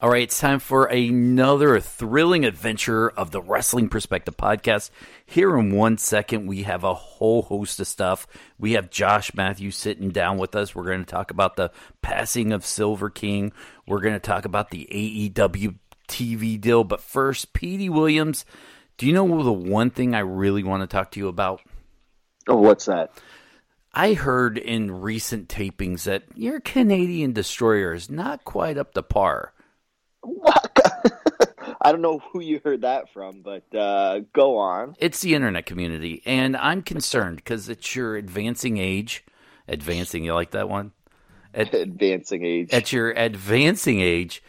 All right, it's time for another thrilling adventure of the Wrestling Perspective podcast. Here in one second, we have a whole host of stuff. We have Josh Matthews sitting down with us. We're going to talk about the passing of Silver King. We're going to talk about the AEW TV deal. But first, Petey Williams, do you know the one thing I really want to talk to you about? Oh, what's that? I heard in recent tapings that your Canadian destroyer is not quite up to par. I don't know who you heard that from, but uh, go on. It's the internet community, and I'm concerned because it's your advancing age. Advancing, you like that one? At, advancing age. At your advancing age,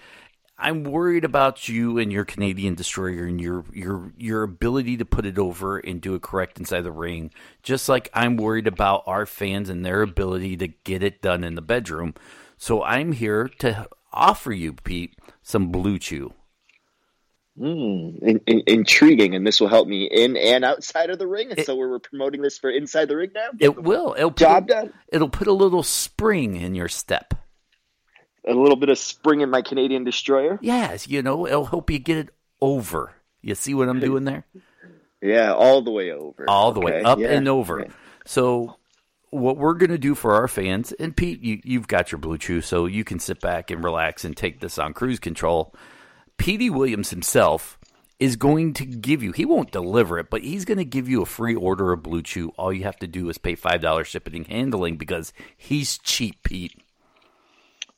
I'm worried about you and your Canadian destroyer and your your your ability to put it over and do it correct inside the ring. Just like I'm worried about our fans and their ability to get it done in the bedroom. So I'm here to offer you, Pete, some Blue Chew. Mm, in, in, intriguing, and this will help me in and outside of the ring. And it, so we're promoting this for inside the ring now. It will. It'll Job put, done. It'll put a little spring in your step. A little bit of spring in my Canadian destroyer. Yes, you know, it'll help you get it over. You see what I'm doing there? yeah, all the way over. All the okay. way up yeah. and over. So what we're going to do for our fans, and Pete, you, you've got your Blue Chew, so you can sit back and relax and take this on cruise control. Petey Williams himself is going to give you, he won't deliver it, but he's going to give you a free order of Blue Chew. All you have to do is pay $5 shipping and handling because he's cheap, Pete.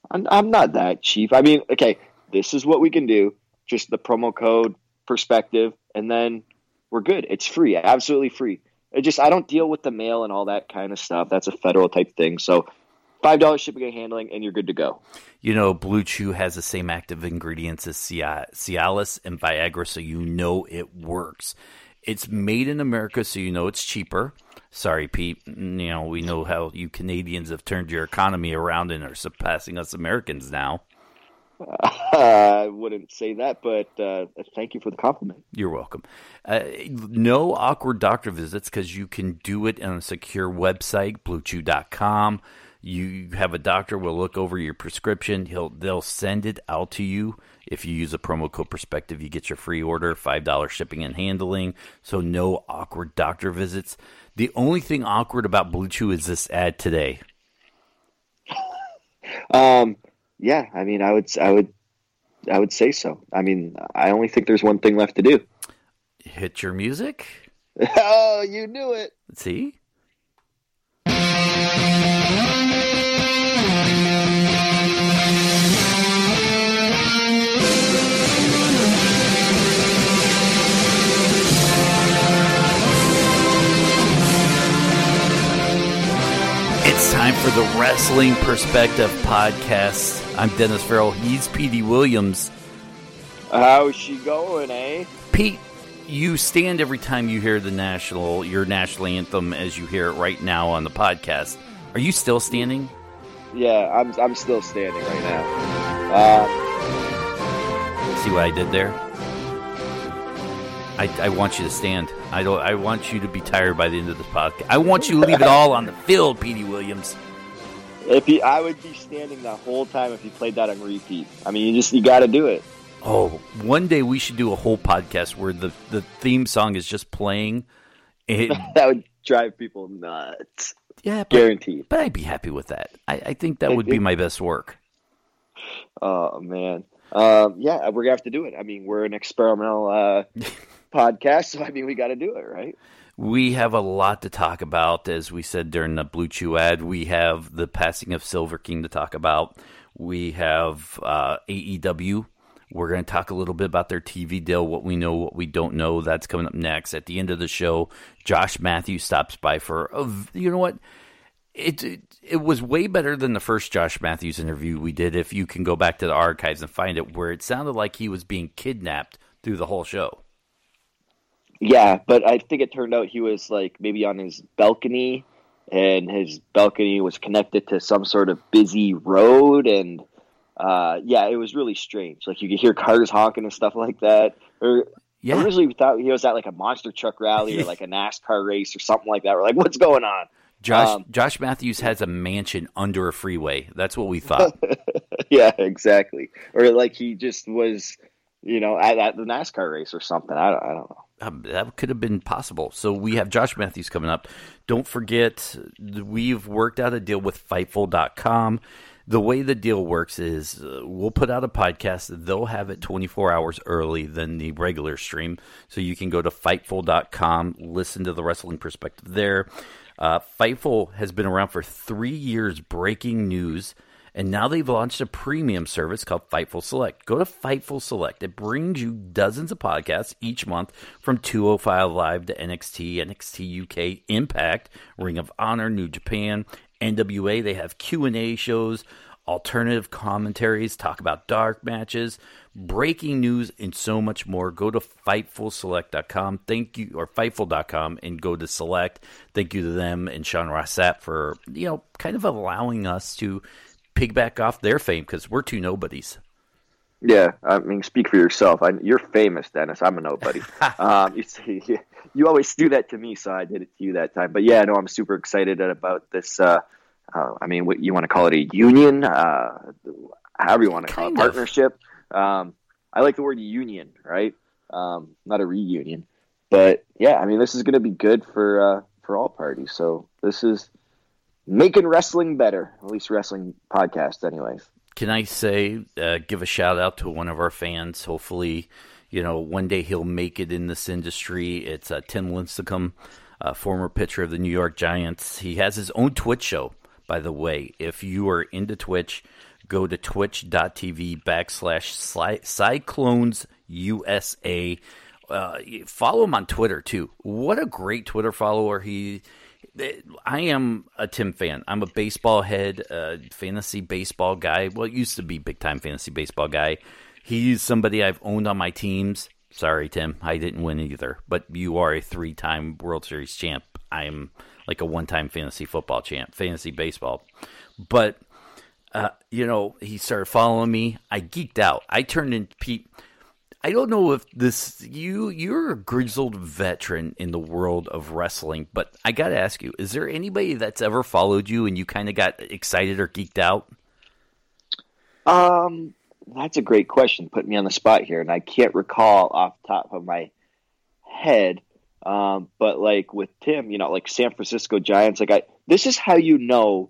I'm, I'm not that cheap. I mean, okay, this is what we can do. Just the promo code perspective, and then we're good. It's free, absolutely free. It just I don't deal with the mail and all that kind of stuff. That's a federal type thing. So five dollars shipping and handling, and you're good to go. You know, Blue Chew has the same active ingredients as Cialis and Viagra, so you know it works. It's made in America, so you know it's cheaper. Sorry, Pete. Mm, you know we know how you Canadians have turned your economy around and are surpassing us Americans now. I wouldn't say that, but uh, thank you for the compliment. You're welcome. Uh, no awkward doctor visits because you can do it on a secure website, bluechew.com. You have a doctor will look over your prescription. He'll they'll send it out to you. If you use a promo code perspective, you get your free order, five dollars shipping and handling. So no awkward doctor visits. The only thing awkward about Blue Chew is this ad today. um yeah, I mean, I would, I would, I would say so. I mean, I only think there's one thing left to do. Hit your music. oh, you knew it. See. Time for the Wrestling Perspective podcast. I'm Dennis Farrell. He's Petey Williams. How's she going, eh? Pete, you stand every time you hear the national, your national anthem, as you hear it right now on the podcast. Are you still standing? Yeah, I'm. I'm still standing right now. Uh, See what I did there? I, I want you to stand. I don't. I want you to be tired by the end of this podcast. I want you to leave it all on the field, Petey Williams. If I would be standing the whole time if you played that on repeat. I mean, you just you got to do it. Oh, one day we should do a whole podcast where the the theme song is just playing. It, that would drive people nuts. Yeah, but, guaranteed. But I'd be happy with that. I, I think that would be my best work. Oh man. um, yeah, we're gonna have to do it. I mean, we're an experimental uh, podcast, so I mean, we got to do it, right? We have a lot to talk about, as we said during the Blue Chew ad. We have the passing of Silver King to talk about. We have uh, AEW. We're going to talk a little bit about their TV deal, what we know, what we don't know. That's coming up next. At the end of the show, Josh Matthews stops by for, a, you know what? It, it, it was way better than the first Josh Matthews interview we did. If you can go back to the archives and find it, where it sounded like he was being kidnapped through the whole show. Yeah, but I think it turned out he was like maybe on his balcony, and his balcony was connected to some sort of busy road, and uh, yeah, it was really strange. Like you could hear cars honking and stuff like that. Or yeah. originally we thought he was at like a monster truck rally or like a NASCAR race or something like that. We're like, what's going on? Josh um, Josh Matthews has a mansion under a freeway. That's what we thought. yeah, exactly. Or like he just was, you know, at, at the NASCAR race or something. I don't, I don't know. Um, that could have been possible. So we have Josh Matthews coming up. Don't forget, we've worked out a deal with Fightful.com. The way the deal works is uh, we'll put out a podcast. They'll have it 24 hours early than the regular stream. So you can go to Fightful.com, listen to the wrestling perspective there. Uh, Fightful has been around for three years breaking news, and now they've launched a premium service called Fightful Select. Go to Fightful Select. It brings you dozens of podcasts each month from 205 Live to NXT, NXT UK, Impact, Ring of Honor, New Japan, NWA. They have Q&A shows, alternative commentaries, talk about dark matches, breaking news, and so much more. Go to FightfulSelect.com. Thank you, or Fightful.com, and go to Select. Thank you to them and Sean Ross Sapp for, you know, kind of allowing us to piggyback off their fame because we're two nobodies. Yeah, I mean, speak for yourself. I, you're famous, Dennis. I'm a nobody. um, you, see, you always do that to me, so I did it to you that time. But yeah, no, I'm super excited about this. Uh, uh, I mean, what you want to call it a union, uh, however you want to call it, partnership. Um, I like the word union, right? Um, not a reunion, but yeah, I mean, this is going to be good for uh, for all parties. So this is making wrestling better, at least wrestling podcast, anyways. Can I say, uh, give a shout out to one of our fans? Hopefully, you know, one day he'll make it in this industry. It's uh, Tim Lincecum, uh, former pitcher of the New York Giants. He has his own Twitch show, by the way. If you are into Twitch, go to twitch.tv backslash Cyclones USA. Uh, follow him on Twitter too. What a great Twitter follower he. I am a Tim fan. I'm a baseball head, uh, fantasy baseball guy. Well, used to be big time fantasy baseball guy. He's somebody I've owned on my teams. Sorry, Tim, I didn't win either. But you are a three time World Series champ. I'm like a one time fantasy football champ, fantasy baseball. But uh, you know, he started following me. I geeked out. I turned in Pete. I don't know if this you you're a grizzled veteran in the world of wrestling, but I got to ask you: Is there anybody that's ever followed you and you kind of got excited or geeked out? Um, that's a great question. Put me on the spot here, and I can't recall off the top of my head. Um, but like with Tim, you know, like San Francisco Giants, like I this is how you know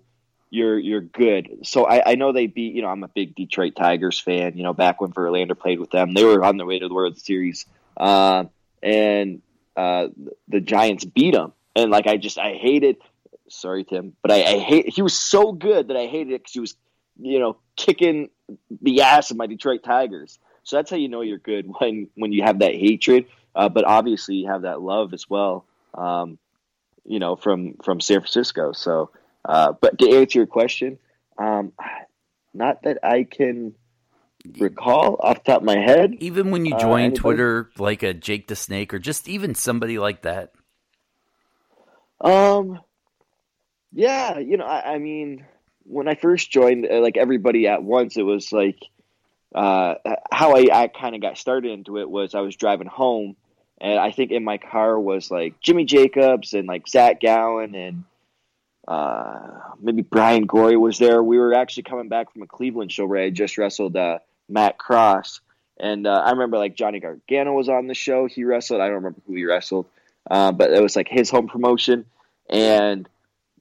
you're you're good. So I, I know they beat. You know, I'm a big Detroit Tigers fan. You know, back when Verlander played with them, they were on their way to the World Series, uh, and uh, the Giants beat them. And like I just I hated. Sorry, Tim, but I, I hate. He was so good that I hated it because he was, you know, kicking the ass of my Detroit Tigers. So that's how you know you're good when when you have that hatred. Uh, but obviously you have that love as well. Um, you know, from from San Francisco. So uh, but to answer your question, um, not that I can recall off the top of my head. Even when you uh, join uh, Twitter, like a Jake the Snake, or just even somebody like that. Um, yeah, you know, I, I mean, when I first joined, uh, like everybody at once, it was like uh, how I, I kind of got started into it was I was driving home, and I think in my car was like Jimmy Jacobs and like Zach Gowen and uh, maybe Brian Gory was there. We were actually coming back from a Cleveland show where I just wrestled uh, Matt Cross, and uh, I remember like Johnny Gargano was on the show. He wrestled. I don't remember who he wrestled, uh, but it was like his home promotion, and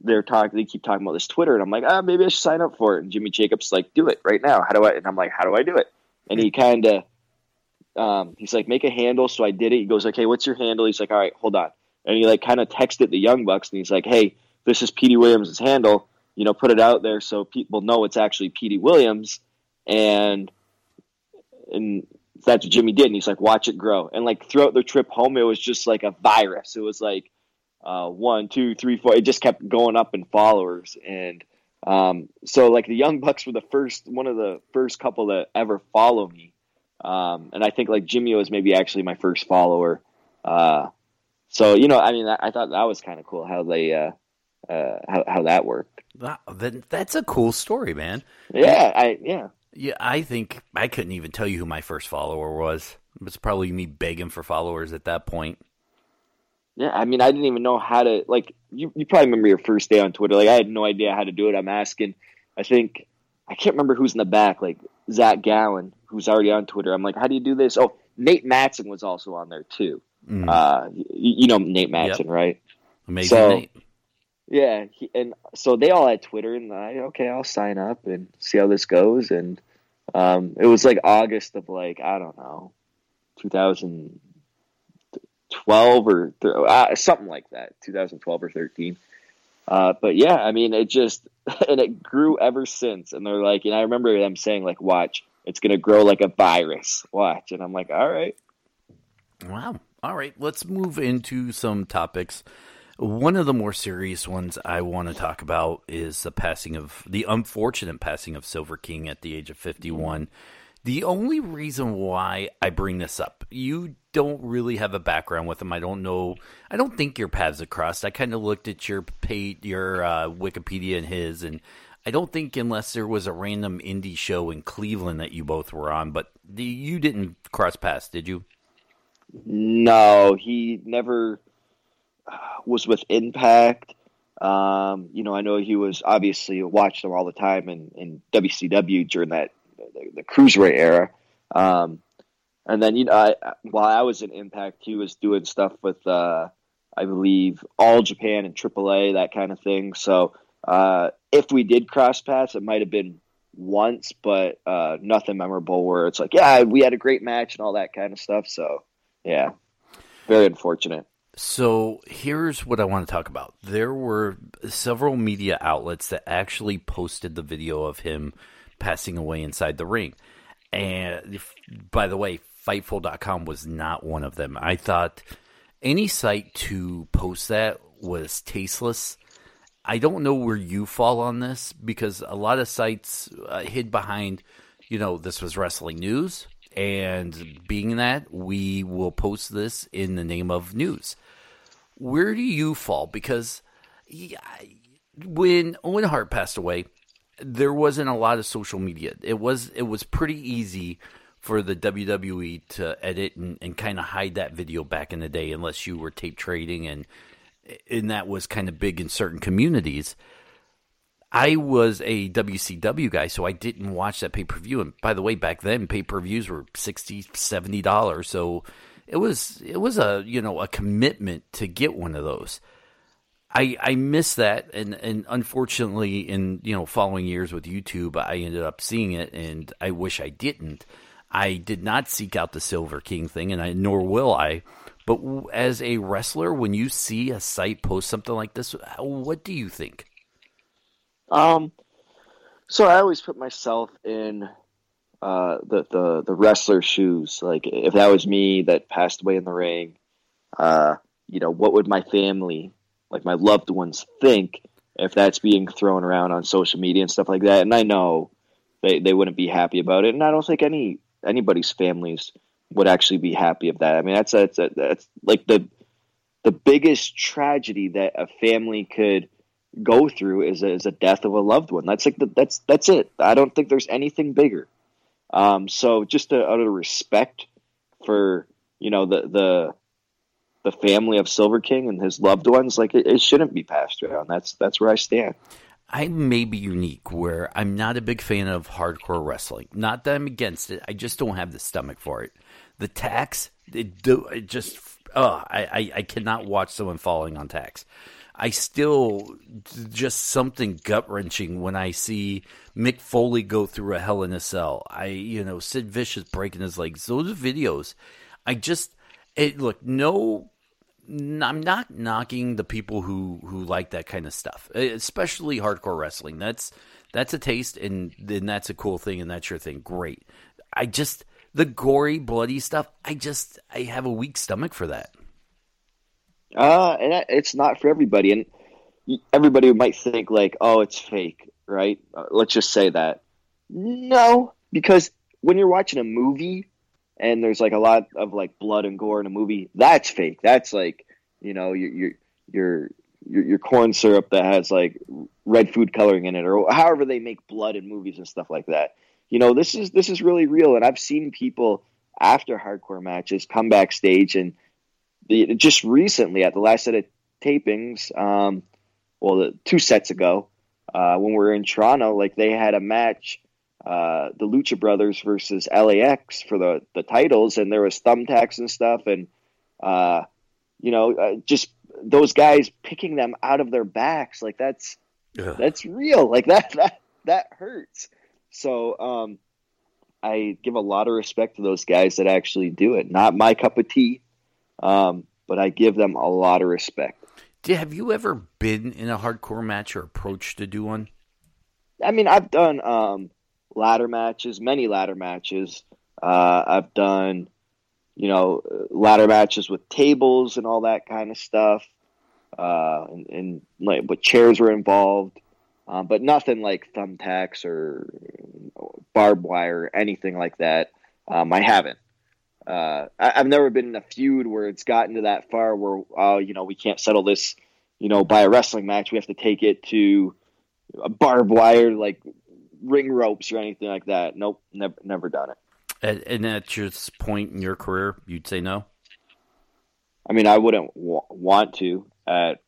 they're talking. They keep talking about this Twitter, and I'm like, ah, maybe I should sign up for it. And Jimmy Jacobs like, do it right now. How do I? And I'm like, how do I do it? and he kind of um, he's like, make a handle. So I did it. He goes, okay, what's your handle? He's like, all right, hold on. And he like kind of texted the Young Bucks, and he's like, hey, this is Petey Williams' handle. You know, put it out there so people know it's actually Petey Williams. And and that's what Jimmy did. And he's like, watch it grow. And like throughout the trip home, it was just like a virus. It was like uh, one, two, three, four. It just kept going up in followers. And um, so like the Young Bucks were the first, one of the first couple that ever follow me. Um, and I think like Jimmy was maybe actually my first follower. Uh, so you know, I mean, I, I thought that was kind of cool how they uh, uh, how how that worked. Wow, that, that's a cool story, man. Yeah, I yeah. Yeah, I think I couldn't even tell you who my first follower was. It was probably me begging for followers at that point. Yeah, I mean, I didn't even know how to like. You, you probably remember your first day on Twitter. Like, I had no idea how to do it. I'm asking. I think I can't remember who's in the back. Like Zach Gowen, who's already on Twitter. I'm like, how do you do this? Oh, Nate Mattson was also on there too. Mm. Uh, you, you, know Nate Mattson, yep. right? Amazing so, Nate. Yeah, he, and so they all had Twitter, and I okay, I'll sign up and see how this goes. And um, it was like August of like I don't know, 2012 or th- uh, something like that, 2012 or 13. Uh, but yeah, I mean, it just and it grew ever since. And they're like, and I remember them saying like, "Watch, it's gonna grow like a virus. Watch." And I'm like, "All right." Wow. All right. Let's move into some topics. One of the more serious ones I want to talk about is the passing of the unfortunate passing of Silver King at the age of 51. The only reason why I bring this up, you don't really have a background with him. I don't know. I don't think your paths have crossed. I kind of looked at your page, your uh, Wikipedia and his, and I don't think unless there was a random indie show in Cleveland that you both were on, but the, you didn't cross paths, did you? No, he never was with Impact. Um, you know, I know he was obviously watched them all the time in, in WCW during that the, the cruiserweight era. Um, and then you know, I, while I was in Impact, he was doing stuff with uh, I believe All Japan and AAA, that kind of thing. So uh, if we did cross paths, it might have been once, but uh, nothing memorable. Where it's like, yeah, we had a great match and all that kind of stuff. So yeah, very unfortunate. So here's what I want to talk about. There were several media outlets that actually posted the video of him passing away inside the ring. And by the way, Fightful.com was not one of them. I thought any site to post that was tasteless. I don't know where you fall on this because a lot of sites uh, hid behind, you know, this was wrestling news. And being that, we will post this in the name of news where do you fall? Because when Owen Hart passed away, there wasn't a lot of social media. It was it was pretty easy for the WWE to edit and, and kind of hide that video back in the day, unless you were tape trading and and that was kind of big in certain communities. I was a WCW guy, so I didn't watch that pay per view. And by the way, back then pay per views were 60 $70. So it was it was a you know a commitment to get one of those. I I miss that, and and unfortunately, in you know following years with YouTube, I ended up seeing it, and I wish I didn't. I did not seek out the Silver King thing, and I nor will I. But as a wrestler, when you see a site post something like this, what do you think? Um, so I always put myself in uh, the the the wrestler shoes. Like if that was me that passed away in the ring, uh, you know, what would my family, like my loved ones, think if that's being thrown around on social media and stuff like that? And I know they they wouldn't be happy about it, and I don't think any anybody's families would actually be happy of that. I mean, that's that's that's like the the biggest tragedy that a family could go through is a, is a death of a loved one. That's like the, that's that's it. I don't think there's anything bigger. Um, so just out of respect for you know the the the family of Silver King and his loved ones, like it, it shouldn't be passed around. That's that's where I stand. I may be unique where I'm not a big fan of hardcore wrestling. Not that I'm against it. I just don't have the stomach for it. The tax, it, do, it just, oh, I, I, I cannot watch someone falling on tacks. I still just something gut wrenching when I see Mick Foley go through a Hell in a Cell. I, you know, Sid Vicious breaking his legs. Those videos, I just, it look no. I'm not knocking the people who who like that kind of stuff, especially hardcore wrestling. That's that's a taste, and then that's a cool thing, and that's your thing. Great. I just the gory, bloody stuff. I just I have a weak stomach for that. Uh, and it's not for everybody, and everybody might think like, oh, it's fake, right? Uh, let's just say that. No, because when you're watching a movie and there's like a lot of like blood and gore in a movie, that's fake. That's like you know your your your your, your corn syrup that has like red food coloring in it, or however they make blood in movies and stuff like that. You know, this is this is really real, and I've seen people after hardcore matches come backstage and the, just recently at the last set of tapings, um, well, the, two sets ago, uh, when we were in Toronto, like they had a match, uh, the Lucha Brothers versus LAX for the the titles, and there was thumbtacks and stuff, and uh, you know, uh, just those guys picking them out of their backs, like that's yeah. that's real, like that that that hurts. So, um, I give a lot of respect to those guys that actually do it. Not my cup of tea, um, but I give them a lot of respect. Have you ever been in a hardcore match or approached to do one? I mean, I've done um, ladder matches, many ladder matches. Uh, I've done, you know, ladder matches with tables and all that kind of stuff, uh, and, and like, but chairs were involved, um, but nothing like thumbtacks or barbed wire or anything like that. Um, I haven't uh, I, have never been in a feud where it's gotten to that far where, oh, you know, we can't settle this, you know, by a wrestling match. We have to take it to a barbed wire, like ring ropes or anything like that. Nope, never, never done it. And, and at your point in your career, you'd say no. I mean, I wouldn't w- want to at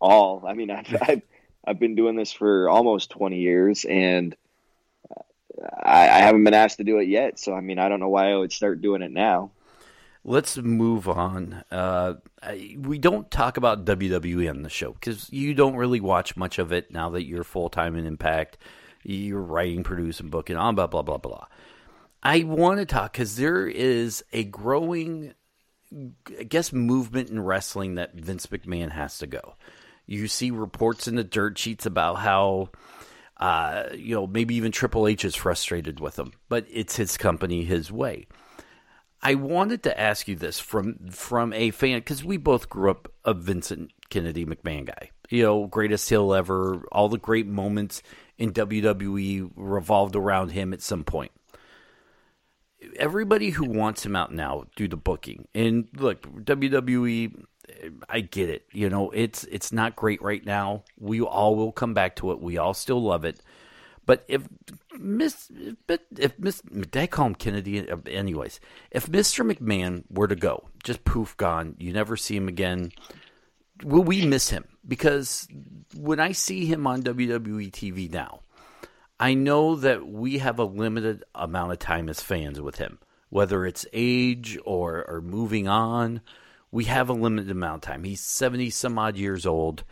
all. I mean, I've, I've I've been doing this for almost twenty years, and I, I haven't been asked to do it yet, so I mean, I don't know why I would start doing it now. Let's move on. Uh, we don't talk about WWE on the show because you don't really watch much of it now that you're full time in Impact. You're writing, producing, booking, on blah blah blah blah. I want to talk because there is a growing, I guess, movement in wrestling that Vince McMahon has to go. You see reports in the dirt sheets about how uh, you know, maybe even Triple H is frustrated with him, but it's his company, his way. I wanted to ask you this from from a fan because we both grew up a Vincent Kennedy McMahon guy. You know, greatest heel ever. All the great moments in WWE revolved around him at some point. Everybody who wants him out now do the booking. And look, WWE I get it. You know, it's it's not great right now. We all will come back to it. We all still love it. But if Miss, but if Miss, they call him Kennedy. Uh, anyways, if Mister McMahon were to go, just poof, gone. You never see him again. Will we miss him? Because when I see him on WWE TV now, I know that we have a limited amount of time as fans with him, whether it's age or or moving on we have a limited amount of time. He's 70 some odd years old.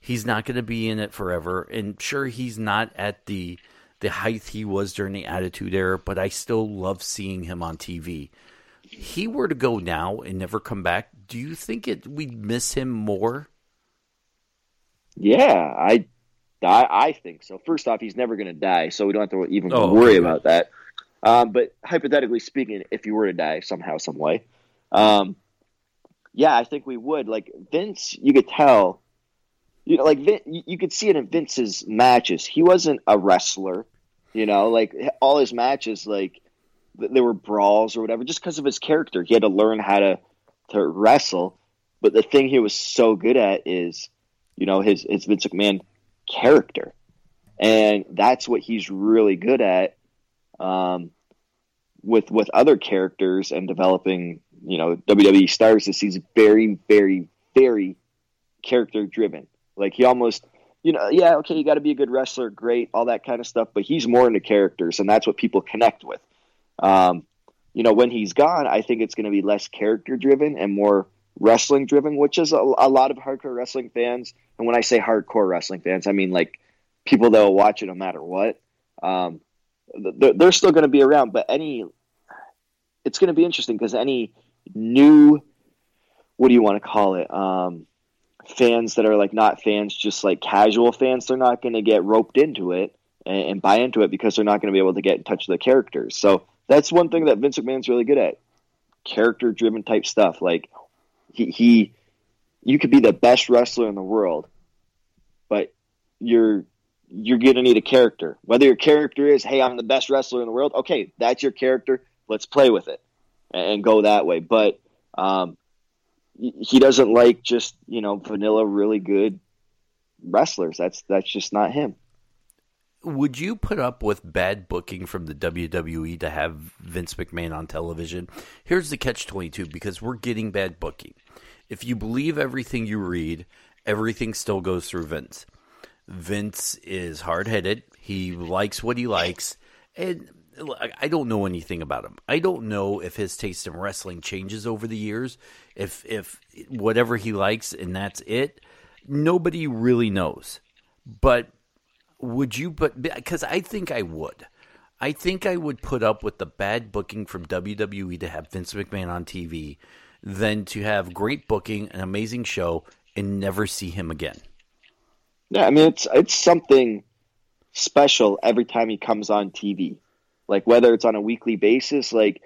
He's not going to be in it forever. And sure, he's not at the the height he was during the Attitude Era, but I still love seeing him on TV. He were to go now and never come back. Do you think it we'd miss him more? Yeah, I, I, I think so. First off, he's never going to die, so we don't have to even oh, worry okay. about that. Um, but hypothetically speaking, if you were to die somehow, some way, um, yeah, I think we would. Like Vince, you could tell, you know, like Vin, you could see it in Vince's matches. He wasn't a wrestler, you know, like all his matches, like there were brawls or whatever, just because of his character. He had to learn how to to wrestle. But the thing he was so good at is, you know, his his Vince McMahon character, and that's what he's really good at. Um, with with other characters and developing you know WWE stars is he's very, very, very character driven. Like he almost, you know, yeah, okay, you got to be a good wrestler, great, all that kind of stuff, but he's more into characters, and that's what people connect with. Um, you know, when he's gone, I think it's going to be less character driven and more wrestling driven, which is a, a, lot of hardcore wrestling fans. And when I say hardcore wrestling fans, I mean like people that will watch it no matter what. Um, they're, they're still going to be around, but any, it's going to be interesting because any new, what do you want to call it? Um, fans that are like not fans, just like casual fans, they're not going to get roped into it and, and buy into it because they're not going to be able to get in touch with the characters. So that's one thing that Vince McMahon's really good at character driven type stuff. Like he, he, you could be the best wrestler in the world, but you're you're going to need a character. Whether your character is, hey, I'm the best wrestler in the world, okay, that's your character. Let's play with it and, go that way. But um, he doesn't like just you know vanilla, really good wrestlers. That's that's just not him. Would you put up with bad booking from the WWE to have Vince McMahon on television? Here's the catch 22 because we're getting bad booking. If you believe everything you read, everything still goes through Vince. Vince is hard headed. He likes what he likes. And I don't know anything about him. I don't know if his taste in wrestling changes over the years. If if whatever he likes and that's it, nobody really knows. But would you but because I think I would. I think I would put up with the bad booking from WWE to have Vince McMahon on TV than to have great booking, an amazing show, and never see him again. Yeah, I mean it's it's something special every time he comes on TV. Like whether it's on a weekly basis, like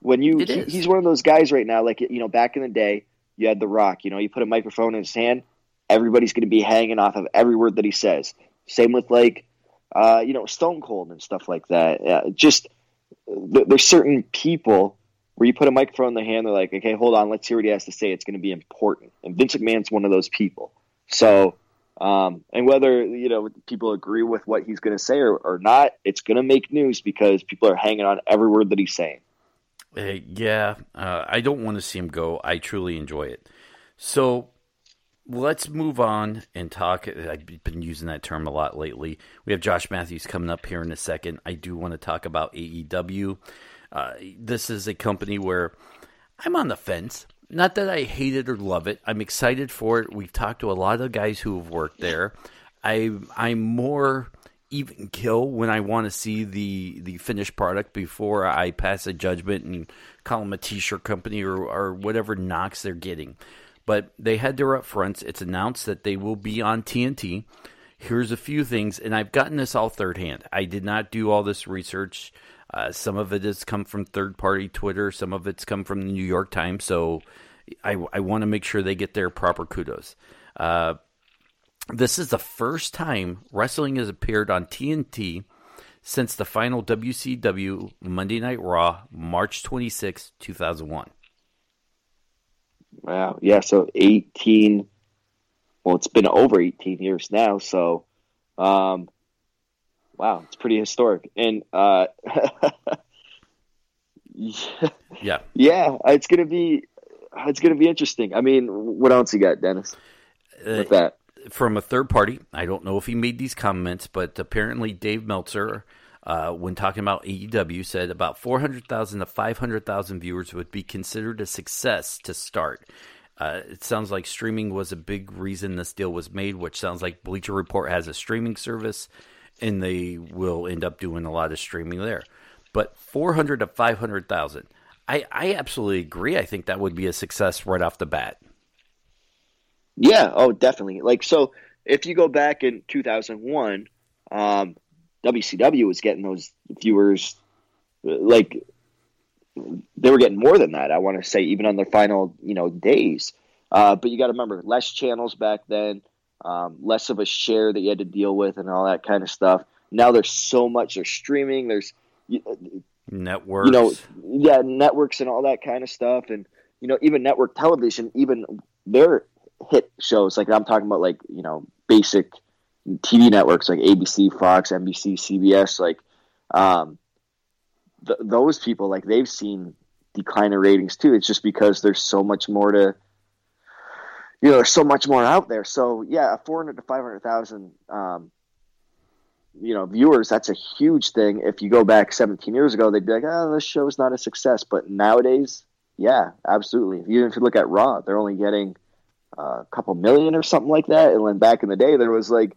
when you he, he's one of those guys right now. Like you know, back in the day, you had The Rock. You know, you put a microphone in his hand, everybody's going to be hanging off of every word that he says. Same with like, uh, you know, Stone Cold and stuff like that. Yeah, just there's certain people where you put a microphone in their hand, they're like, okay, hold on, let's hear what he has to say. It's going to be important. And Vince McMahon's one of those people. So, um, and whether you know people agree with what he's going to say or, or not, it's going to make news because people are hanging on every word that he's saying. Uh, yeah, uh, I don't want to see him go. I truly enjoy it. So let's move on and talk. I've been using that term a lot lately. We have Josh Matthews coming up here in a second. I do want to talk about AEW. Uh, this is a company where I'm on the fence. Not that I hate it or love it. I'm excited for it. We've talked to a lot of guys who have worked there. I I'm more even kill when I want to see the the finished product before I pass a judgment and call them a t-shirt company or or whatever knocks they're getting. But they had their upfronts. It's announced that they will be on TNT. Here's a few things, and I've gotten this all third hand. I did not do all this research. Uh, some of it has come from third party Twitter, some of it's come from the New York Times. So I, I want to make sure they get their proper kudos. Uh, this is the first time wrestling has appeared on TNT since the final WCW Monday Night Raw, March 26, 2001. Wow. Yeah. So 18. Well, it's been over 18 years now. So, um, wow, it's pretty historic. And, uh, yeah, yeah, it's going to be, it's to be interesting. I mean, what else you got, Dennis? With uh, that. From a third party, I don't know if he made these comments, but apparently Dave Meltzer uh, when talking about AEW, said about 400,000 to 500,000 viewers would be considered a success to start. Uh, it sounds like streaming was a big reason this deal was made, which sounds like Bleacher Report has a streaming service, and they will end up doing a lot of streaming there. But 400 to 500,000. I, I absolutely agree. I think that would be a success right off the bat. Yeah, oh, definitely. Like, so if you go back in 2001, um, WCW was getting those viewers like they were getting more than that. I want to say even on their final you know days. Uh, but you got to remember less channels back then, um, less of a share that you had to deal with, and all that kind of stuff. Now there's so much. There's streaming. There's networks. You know, yeah, networks and all that kind of stuff, and you know even network television, even their hit shows. Like I'm talking about, like you know basic TV networks like ABC, Fox, NBC, CBS, like um, th- those people, like they've seen decline in ratings too. It's just because there's so much more to, you know, there's so much more out there. So yeah, 400 to 500,000, um, you know, viewers, that's a huge thing. If you go back 17 years ago, they'd be like, oh, this show is not a success. But nowadays, yeah, absolutely. Even if you look at Raw, they're only getting uh, a couple million or something like that. And then back in the day, there was like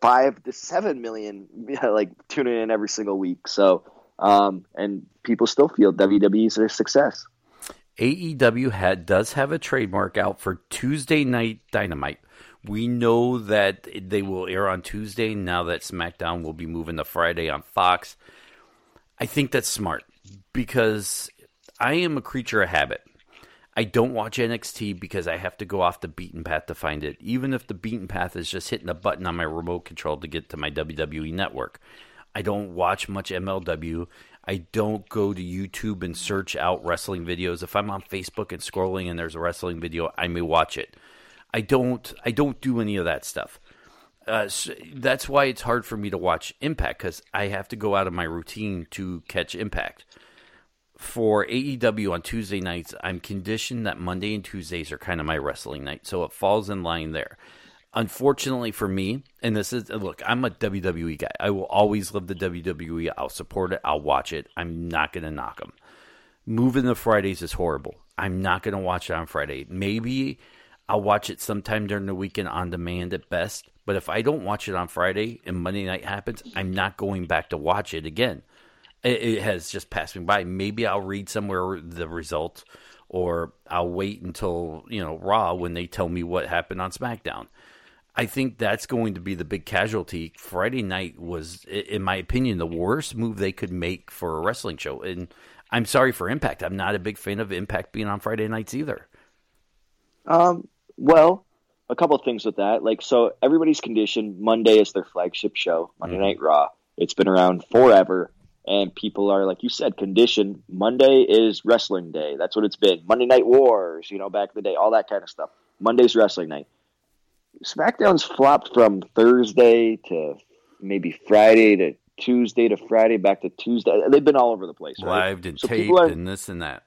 five to seven million like tuning in every single week. So, um, and people still feel WWE's a success. AEW had does have a trademark out for Tuesday Night Dynamite. We know that they will air on Tuesday now that SmackDown will be moving to Friday on Fox. I think that's smart because I am a creature of habit. I don't watch NXT because I have to go off the beaten path to find it, even if the beaten path is just hitting a button on my remote control to get to my WWE network. I don't watch much MLW. I don't go to YouTube and search out wrestling videos. If I'm on Facebook and scrolling and there's a wrestling video, I may watch it. I don't. I don't do any of that stuff. Uh, so that's why it's hard for me to watch Impact because I have to go out of my routine to catch Impact for AEW on Tuesday nights, I'm conditioned that Monday and Tuesdays are kind of my wrestling night, so it falls in line there. Unfortunately for me, and this is look, I'm a WWE guy. I will always love the WWE. I'll support it. I'll watch it. I'm not going to knock them. Moving the Fridays is horrible. I'm not going to watch it on Friday. Maybe I'll watch it sometime during the weekend on demand at best. But if I don't watch it on Friday and Monday night happens, I'm not going back to watch it again it, it has just passed me by. Maybe I'll read somewhere the result, or I'll wait until you know Raw when they tell me what happened on SmackDown. I think that's going to be the big casualty. Friday night was, in my opinion, the worst move they could make for a wrestling show. And I'm sorry for Impact. I'm not a big fan of Impact being on Friday nights either. Um, well, a couple of things with that. Like, so everybody's conditioned. Monday is their flagship show, Monday mm-hmm. Night Raw. It's been around forever and people are like you said conditioned monday is wrestling day that's what it's been monday night wars you know back in the day all that kind of stuff monday's wrestling night smackdown's flopped from thursday to maybe friday to tuesday to friday back to tuesday they've been all over the place right? live and so taped and this and that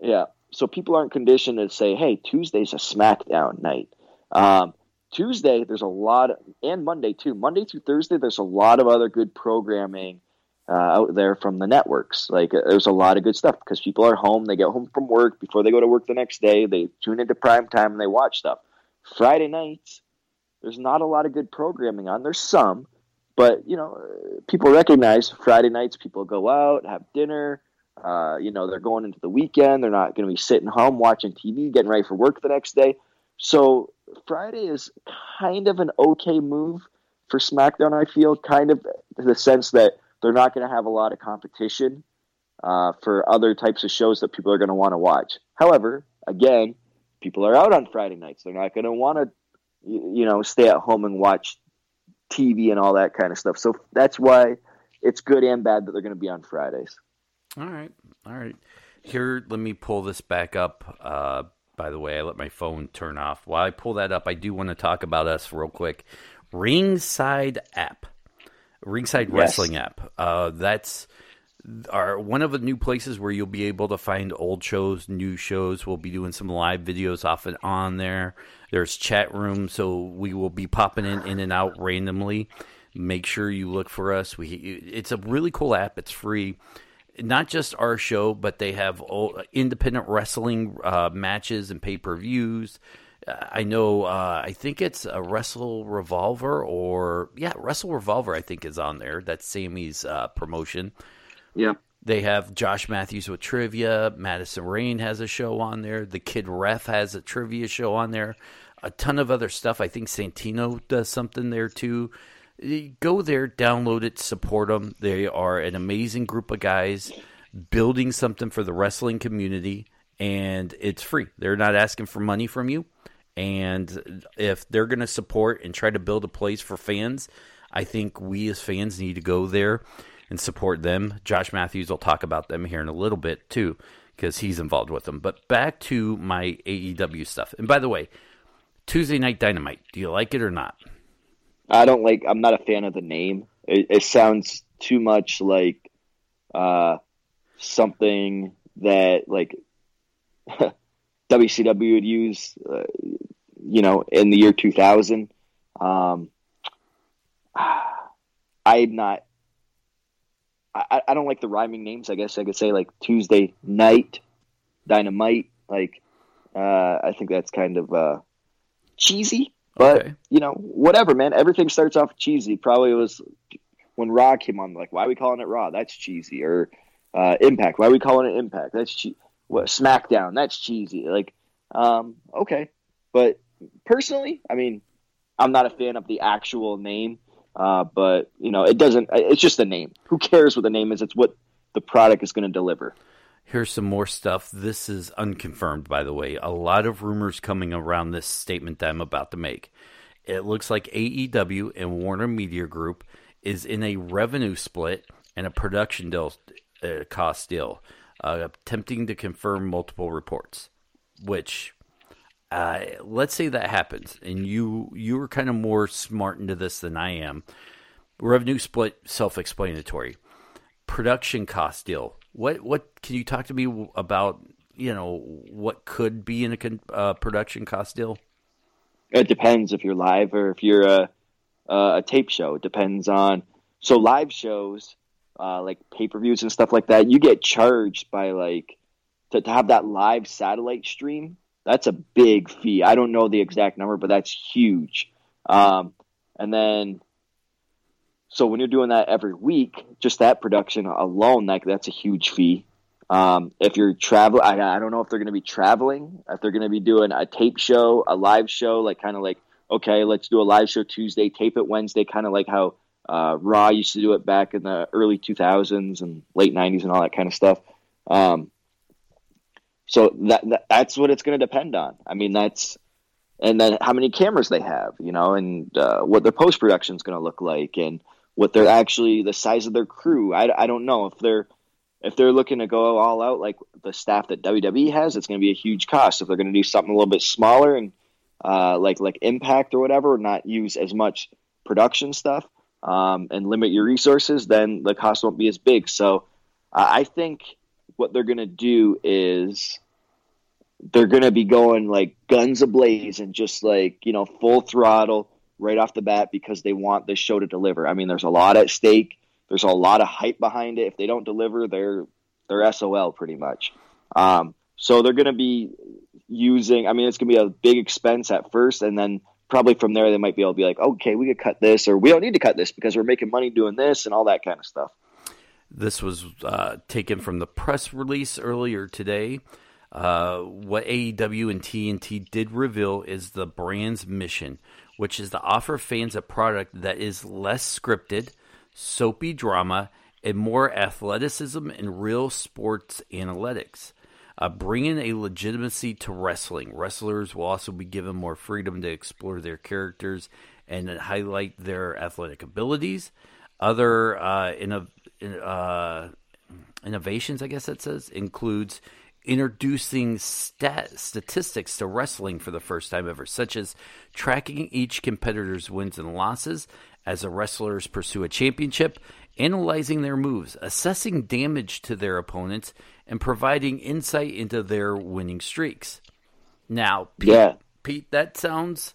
yeah so people aren't conditioned to say hey tuesday's a smackdown night um, tuesday there's a lot of, and monday too monday through thursday there's a lot of other good programming uh, out there from the networks. Like uh, there's a lot of good stuff because people are home. They get home from work before they go to work the next day. They tune into prime time and they watch stuff. Friday nights, there's not a lot of good programming on. There's some, but you know, people recognize Friday nights. People go out, have dinner. Uh, you know, they're going into the weekend. They're not going to be sitting home watching TV, getting ready for work the next day. So Friday is kind of an okay move for SmackDown. I feel kind of the sense that they're not going to have a lot of competition uh, for other types of shows that people are going to want to watch. However, again, people are out on Friday nights. They're not going to want to, you know, stay at home and watch TV and all that kind of stuff. So that's why it's good and bad that they're going to be on Fridays. All right, all right. Here, let me pull this back up. Uh, by the way, I let my phone turn off. While I pull that up, I do want to talk about us real quick. Ringside app. Ringside yes. Wrestling app. Uh, that's our one of the new places where you'll be able to find old shows, new shows. We'll be doing some live videos off and on there. There's chat room, so we will be popping in in and out randomly. Make sure you look for us. We it's a really cool app. It's free. Not just our show, but they have independent wrestling uh, matches and pay per views. I know. Uh, I think it's a Wrestle Revolver or yeah, Wrestle Revolver. I think is on there. That's Sammy's uh, promotion. Yeah. They have Josh Matthews with trivia. Madison Rayne has a show on there. The Kid Ref has a trivia show on there. A ton of other stuff. I think Santino does something there too. Go there, download it, support them. They are an amazing group of guys building something for the wrestling community, and it's free. They're not asking for money from you. And if they're going to support and try to build a place for fans, I think we as fans need to go there and support them. Josh Matthews will talk about them here in a little bit too, because he's involved with them. But back to my AEW stuff. And by the way, Tuesday Night Dynamite, do you like it or not? I don't like. I'm not a fan of the name. It, it sounds too much like uh, something that like WCW would use. Uh, you know, in the year 2000. Um, I'm not. I, I don't like the rhyming names. I guess I could say like Tuesday night Dynamite. Like, uh, I think that's kind of uh, cheesy, but Okay. you know, whatever, man. Everything starts off cheesy. Probably was when Raw came on. Like, why are we calling it Raw? That's cheesy. Or uh, Impact. Why are we calling it Impact? That's che- what SmackDown. That's cheesy. Like, um, okay, but personally, I mean, I'm not a fan of the actual name. Uh, but you know, it doesn't. It's just a name. Who cares what the name is? It's what the product is going to deliver. Here's some more stuff. This is unconfirmed, by the way. A lot of rumors coming around this statement that I'm about to make. It looks like AEW and Warner Media Group is in a revenue split and a production deal, uh, cost deal, uh, attempting to confirm multiple reports. Which, uh, let's say that happens, and you you are kind of more smart into this than I am. Revenue split, self-explanatory production cost deal. What what can you talk to me about? You know what could be in a uh, production cost deal? It depends if you're live or if you're a a tape show. It depends on so live shows uh, like pay per views and stuff like that. You get charged by like to, to have that live satellite stream. That's a big fee. I don't know the exact number, but that's huge. Um, and then so when you're doing that every week, just that production alone, like that's a huge fee. Um, if you're traveling, I, don't know if they're going to be traveling, if they're going to be doing a tape show, a live show, like kind of like, okay, let's do a live show Tuesday, tape it Wednesday, kind of like how uh, Raw used to do it back in the early 2000s and late 90s and all that kind of stuff. Um, so that, that that's what it's going to depend on. I mean, that's and then how many cameras they have, you know, and uh, what their post production is going to look like, and what they're actually the size of their crew. I, I don't know if they're if they're looking to go all out like the staff that WWE has, it's going to be a huge cost. If they're going to do something a little bit smaller and uh, like like Impact or whatever, not use as much production stuff um, and limit your resources, then the cost won't be as big. So uh, I think what they're going to do is they're going to be going like guns ablaze and just like you know full throttle right off the bat because they want this show to deliver. I mean, there's a lot at stake. There's a lot of hype behind it. If they don't deliver, they're they're SOL pretty much. Um, so they're going to be using. I mean, it's going to be a big expense at first, and then probably from there they might be able to be like, okay, we could cut this, or we don't need to cut this because we're making money doing this and all that kind of stuff. This was uh, taken from the press release earlier today. Uh, what AEW and TNT did reveal is the brand's mission, which is to offer fans a product that is less scripted, soapy drama, and more athleticism and real sports analytics. Uh, bringing a legitimacy to wrestling. Wrestlers will also be given more freedom to explore their characters and highlight their athletic abilities. Other uh, inno- uh, innovations, I guess that says, includes introducing stat- statistics to wrestling for the first time ever, such as tracking each competitor's wins and losses as the wrestlers pursue a championship, analyzing their moves, assessing damage to their opponents, and providing insight into their winning streaks. Now, Pete, Yeah. Pete, that sounds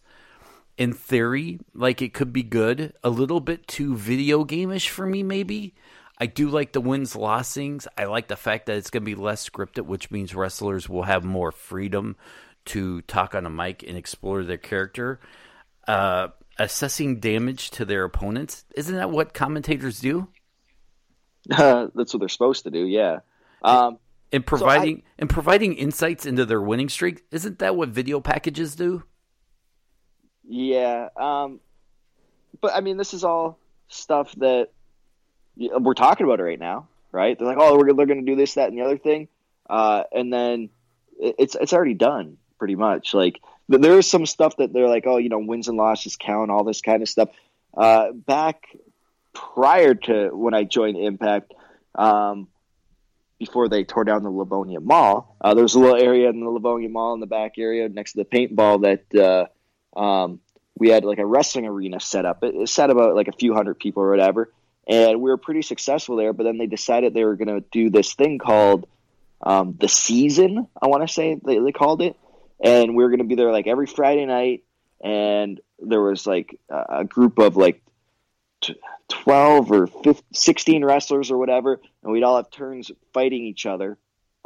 in theory like it could be good. A little bit too video gameish for me, maybe. I do like the wins loss things. I like the fact that it's going to be less scripted, which means wrestlers will have more freedom to talk on a mic and explore their character. Uh, assessing damage to their opponents. Isn't that what commentators do? That's what they're supposed to do. Yeah. Um, And providing and providing insights into their winning streak. Isn't that what video packages do? Yeah, um, but I mean, this is all stuff that we're talking about it right now, right? They're like, oh, we're they're going to do this, that, and the other thing, uh, and then it's it's already done pretty much. Like there is some stuff that they're like, oh, you know, wins and losses count, all this kind of stuff. Uh, back prior to when I joined Impact, um, before they tore down the Livonia Mall, uh, there was a little area in the Livonia Mall in the back area next to the paintball that. Uh, um, we had like a wrestling arena set up. It, it sat about like a few hundred people or whatever, and we were pretty successful there. But then they decided they were going to do this thing called um, the season. I want to say they, they called it, and we were going to be there like every Friday night. And there was like a, group of like twelve or 15, sixteen wrestlers or whatever, and we'd all have turns fighting each other.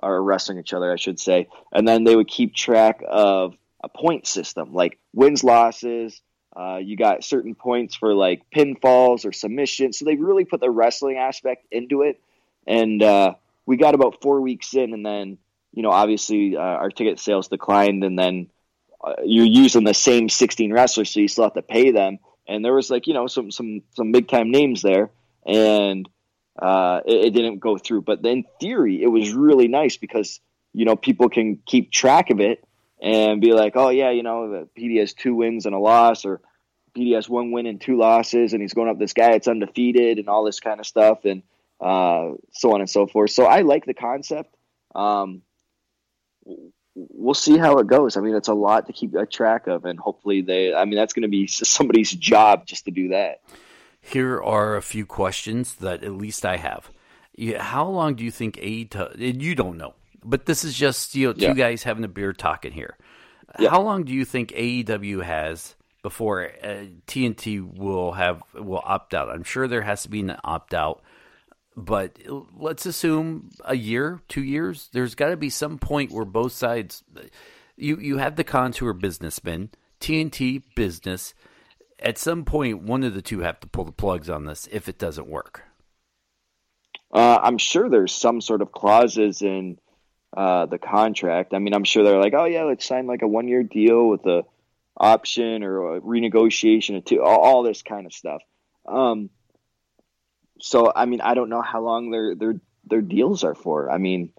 or wrestling each other, I should say. And then they would keep track of a point system, like wins, losses. Uh, you got certain points for like pinfalls or submissions. So they really put the wrestling aspect into it. And uh, we got about four weeks in, and then you know obviously uh, our ticket sales declined, and then uh, you're using the same 16 wrestlers, so you still have to pay them. And there was like you know some some some big time names there, and uh, it, it, didn't go through. But in theory, it was really nice because you know people can keep track of it and be like, oh yeah, you know, the PD has two wins and a loss, or PD has one win and two losses, and he's going up this guy it's undefeated and all this kind of stuff, and uh, so on and so forth. So I like the concept. Um, we'll see how it goes. I mean, it's a lot to keep a track of, and hopefully they. I mean, that's going to be somebody's job just to do that. Here are a few questions that at least I have. How long do you think AEW? You don't know, but this is just you know two yeah. guys having a beer talking here. Yeah. How long do you think AEW has before uh, TNT will have will opt out? I'm sure there has to be an opt out, but let's assume a year, two years. There's got to be some point where both sides. You you have the contour businessmen, TNT business at some point, one of the two have to pull the plugs on this if it doesn't work. Uh, I'm sure there's some sort of clauses in uh, the contract. I mean, I'm sure they're like, oh yeah, let's sign like a one year deal with a option or a renegotiation to all, all this kind of stuff. Um, so I mean, I don't know how long their their their deals are for. I mean,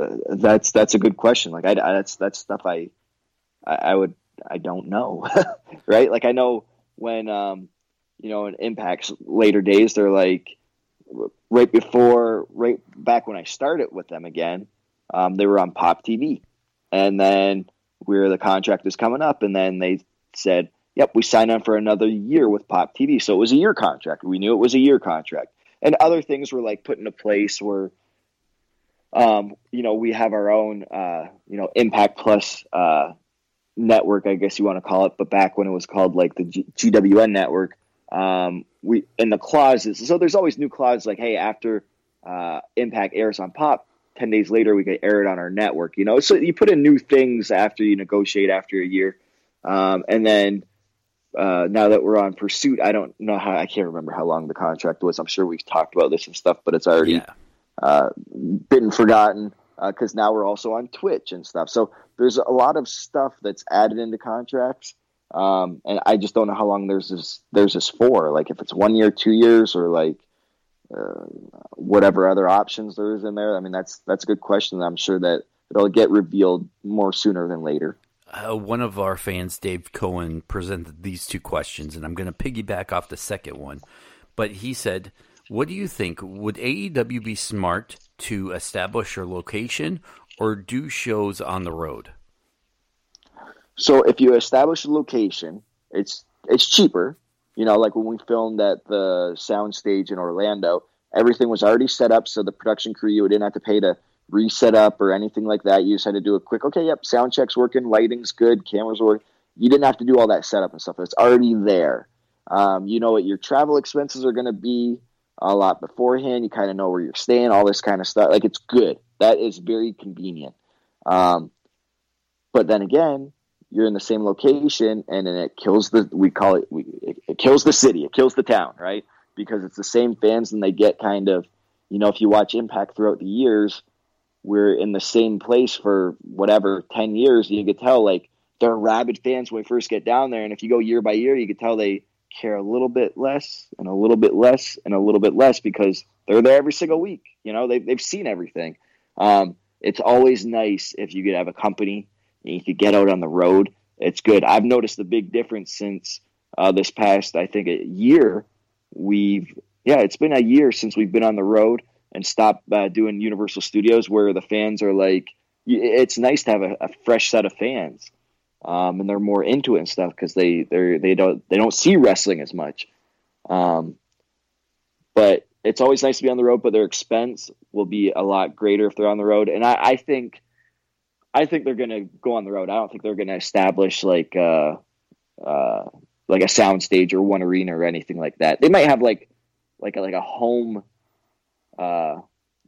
uh, that's that's a good question. Like I, I that's that's stuff I, I I would I don't know, right? Like I know when um, you know in Impact's later days, they're like right before, right back when I started with them again, um, they were on Pop TV, and then where the contract is coming up, and then they said, "Yep, we signed on for another year with Pop TV." So it was a year contract. We knew it was a year contract, and other things were like put into place where. Um, you know, we have our own, uh, you know, Impact Plus uh, network, I guess you want to call it, but back when it was called like the G- GWN network, um, we in the clauses. So there's always new clauses like, hey, after uh, Impact airs on Pop, ten days later we get aired on our network. You know, so you put in new things after you negotiate after a year, um, and then. Uh, now that we're on pursuit, I don't know how I can't remember how long the contract was. I'm sure we've talked about this and stuff, but it's already yeah. uh, been forgotten because uh, now we're also on Twitch and stuff. So there's a lot of stuff that's added into contracts, um, and I just don't know how long there's this there's this for. Like if it's one year, two years, or like uh, whatever other options there is in there. I mean, that's that's a good question. I'm sure that it'll get revealed more sooner than later. Uh, one of our fans, Dave Cohen, presented these two questions, and I'm going to piggyback off the second one. But he said, "What do you think? Would AEW be smart to establish your location or do shows on the road? So if you establish a location, it's it's cheaper. You know, like when we filmed at the soundstage in Orlando, everything was already set up, so the production crew you didn't have to pay to reset up or anything like that. You just had to do a quick, okay, yep, sound check's working, lighting's good, cameras work. You didn't have to do all that setup and stuff. It's already there. Um, you know what your travel expenses are going to be a lot beforehand. You kind of know where you're staying, all this kind of stuff. Like it's good. That is very convenient. Um, but then again, you're in the same location, and then it kills the. We call it. We, it, it kills the city. It kills the town, right? Because it's the same fans, and they get kind of. You know, if you watch Impact throughout the years, we're in the same place for whatever ten years. You could tell like they're rabid fans when we first get down there, and if you go year by year, you could tell they care a little bit less and a little bit less and a little bit less because they're there every single week. You know, they've, they've seen everything. Um, it's always nice if you could have a company and you get out on the road. It's good. I've noticed the big difference since uh, this past, I think, a year. We've, yeah, it's been a year since we've been on the road and stopped uh, doing Universal Studios where the fans are like, it's nice to have a, a fresh set of fans um, and they're more into it and stuff because they they they don't they don't see wrestling as much. Um, but it's always nice to be on the road, but their expense will be a lot greater if they're on the road. And I, I think I think they're going to go on the road. I don't think they're going to establish like uh, uh, like a sound stage or one arena or anything like that. They might have like like a, like a home uh,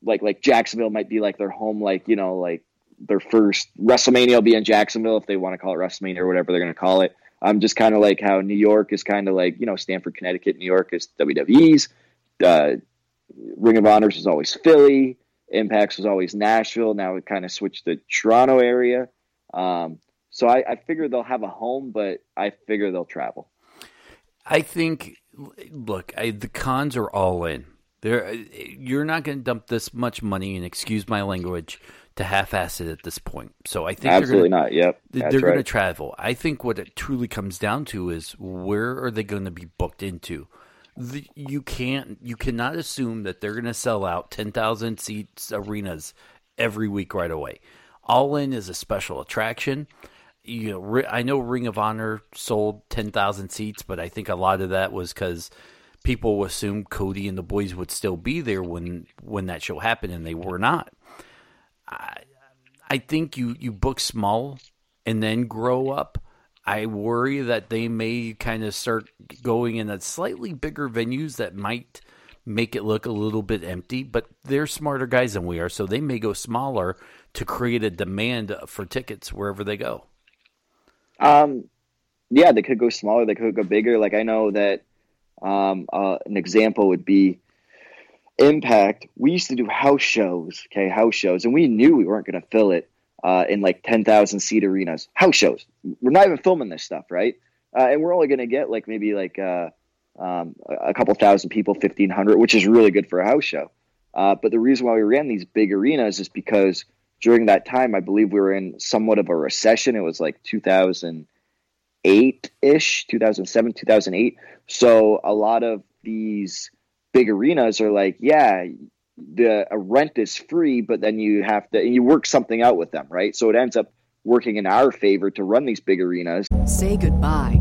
like like Jacksonville might be like their home, like you know, like their first WrestleMania will be in Jacksonville if they want to call it WrestleMania or whatever they're going to call it. I'm um, just kind of like how New York is kind of like you know Stamford, Connecticut, New York is WWE's. Uh, Ring of Honors is always Philly. Impacts was always Nashville. Now it kind of switched to Toronto area. Um, so I, I figure they'll have a home, but I figure they'll travel. I think. Look, I, the cons are all in. There, you're not going to dump this much money, and excuse my language, to half-ass it at this point. So I think absolutely gonna, not. Yep, they're right. going to travel. I think what it truly comes down to is where are they going to be booked into. The, you can't, you cannot assume that they're going to sell out ten thousand seats arenas every week right away. All in is a special attraction. You know, I know Ring of Honor sold ten thousand seats, but I think a lot of that was because people assumed Cody and the boys would still be there when when that show happened, and they were not. I, I think you you book small and then grow up. I worry that they may kind of start going in at slightly bigger venues that might make it look a little bit empty, but they're smarter guys than we are, so they may go smaller to create a demand for tickets wherever they go. Um, yeah, they could go smaller, they could go bigger. Like I know that um, uh, an example would be Impact. We used to do house shows, okay, house shows, and we knew we weren't going to fill it uh, in like ten thousand seat arenas. House shows. We're not even filming this stuff, right? Uh, and we're only going to get like maybe like uh, um, a couple thousand people, fifteen hundred, which is really good for a house show. Uh, but the reason why we ran these big arenas is because during that time, I believe we were in somewhat of a recession. It was like 2008 ish, 2007, 2008. So a lot of these big arenas are like, yeah, the rent is free, but then you have to, you work something out with them, right? So it ends up working in our favor to run these big arenas. Say goodbye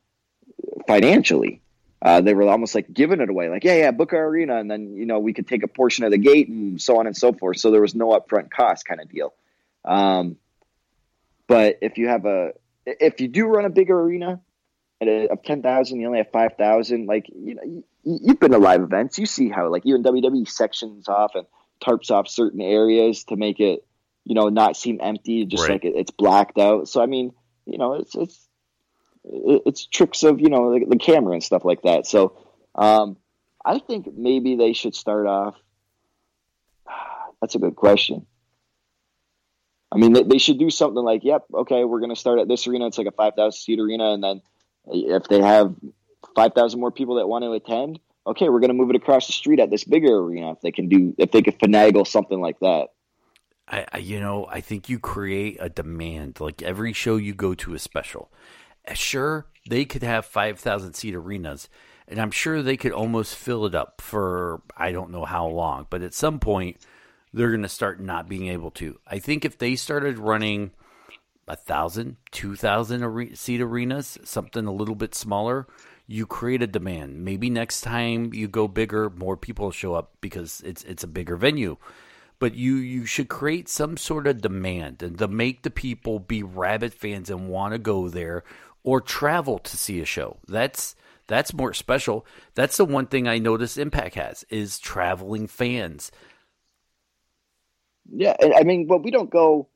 financially, uh, they were almost like giving it away, like, yeah, yeah, book our arena, and then you know we could take a portion of the gate and so on and so forth. So there was no upfront cost kind of deal. Um, but if you have a, if you do run a bigger arena, of ten thousand, you only have five thousand. Like you know, you, you've been to live events, you see how like even WWE sections off and tarps off certain areas to make it, you know, not seem empty, just Right. like it, it's blacked out. So I mean, you know, it's it's it's tricks of you know the, the camera and stuff like that. So um, I think maybe they should start off. That's a good question. I mean, they, they should do something like, "Yep, okay, we're going to start at this arena. It's like a five thousand seat arena, and then if they have five thousand more people that want to attend, okay, we're going to move it across the street at this bigger arena. If they can do, if they could finagle something like that." I, I you know I think you create a demand. Like every show you go to is special. Uh, Sure, they could have five thousand seat arenas, and I'm sure they could almost fill it up for I don't know how long. But at some point, they're going to start not being able to. I think if they started running a thousand, two thousand seat arenas, something a little bit smaller, you create a demand. Maybe next time you go bigger, more people show up because it's it's a bigger venue. But you you should create some sort of demand and to make the people be rabbit fans and want to go there or travel to see a show. That's that's more special. That's the one thing I notice Impact has is traveling fans. Yeah, I mean, but we don't go.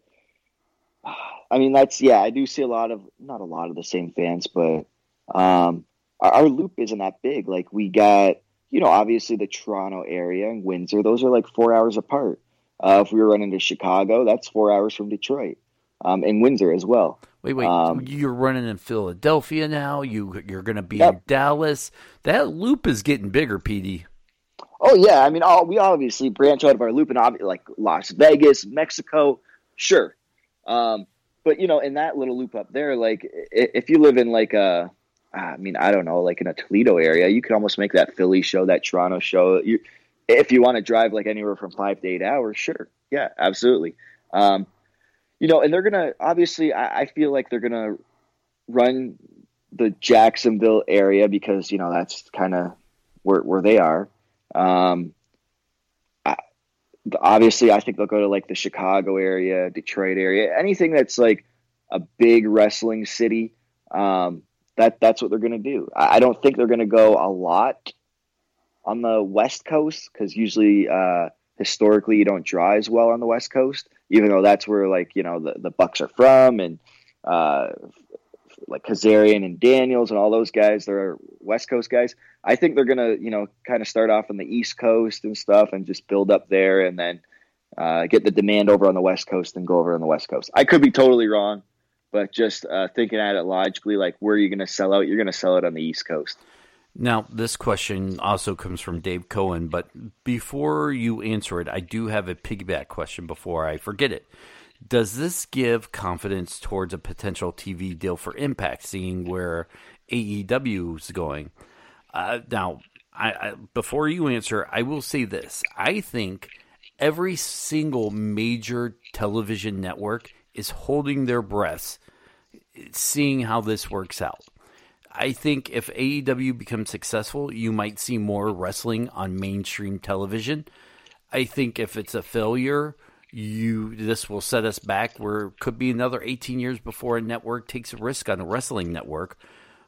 I mean, that's yeah. I do see a lot of not a lot of the same fans, but um, our, our loop isn't that big. Like we got, you know, obviously the Toronto area and Windsor. Those are like four hours apart. Uh, if we were running to Chicago, that's four hours from Detroit, um, and Windsor as well. Wait, wait. Um, you're running in Philadelphia now. You you're going to be in Dallas. That loop is getting bigger, PD. Oh yeah, I mean, all, we obviously branch out of our loop and like Las Vegas, Mexico, sure. Um, but you know, in that little loop up there, like if you live in like a, I mean, I don't know, like in a Toledo area, you could almost make that Philly show, that Toronto show. You, if you want to drive like anywhere from five to eight hours, sure, yeah, absolutely. Um, you know, and they're gonna obviously. I, I feel like they're gonna run the Jacksonville area because you know that's kind of where where they are. Um, I, obviously, I think they'll go to like the Chicago area, Detroit area, anything that's like a big wrestling city. Um, that that's what they're going to do. I, I, don't think they're going to go a lot on the West Coast because usually, uh, historically, you don't draw as well on the West Coast, even though that's where like you know the the Bucks are from and uh, like Kazarian and Daniels and all those guys. They're West Coast guys. I think they're gonna, you know, kind of start off on the East Coast and stuff, and just build up there, and then uh, get the demand over on the West Coast and go over on the West Coast. I could be totally wrong, but just uh, thinking at it logically, like where are you going to sell out? You're going to sell it on the East Coast. Now, this question also comes from Dave Cohen, but before you answer it, I do have a piggyback question before I forget it. Does this give confidence towards a potential TV deal for Impact, seeing where AEW is going? Uh, now, I, I, before you answer, I will say this: I think every single major television network is holding their breaths, seeing how this works out. I think if AEW becomes successful, you might see more wrestling on mainstream television. I think if it's a failure, you this will set us back where could be another 18 years before a network takes a risk on a wrestling network.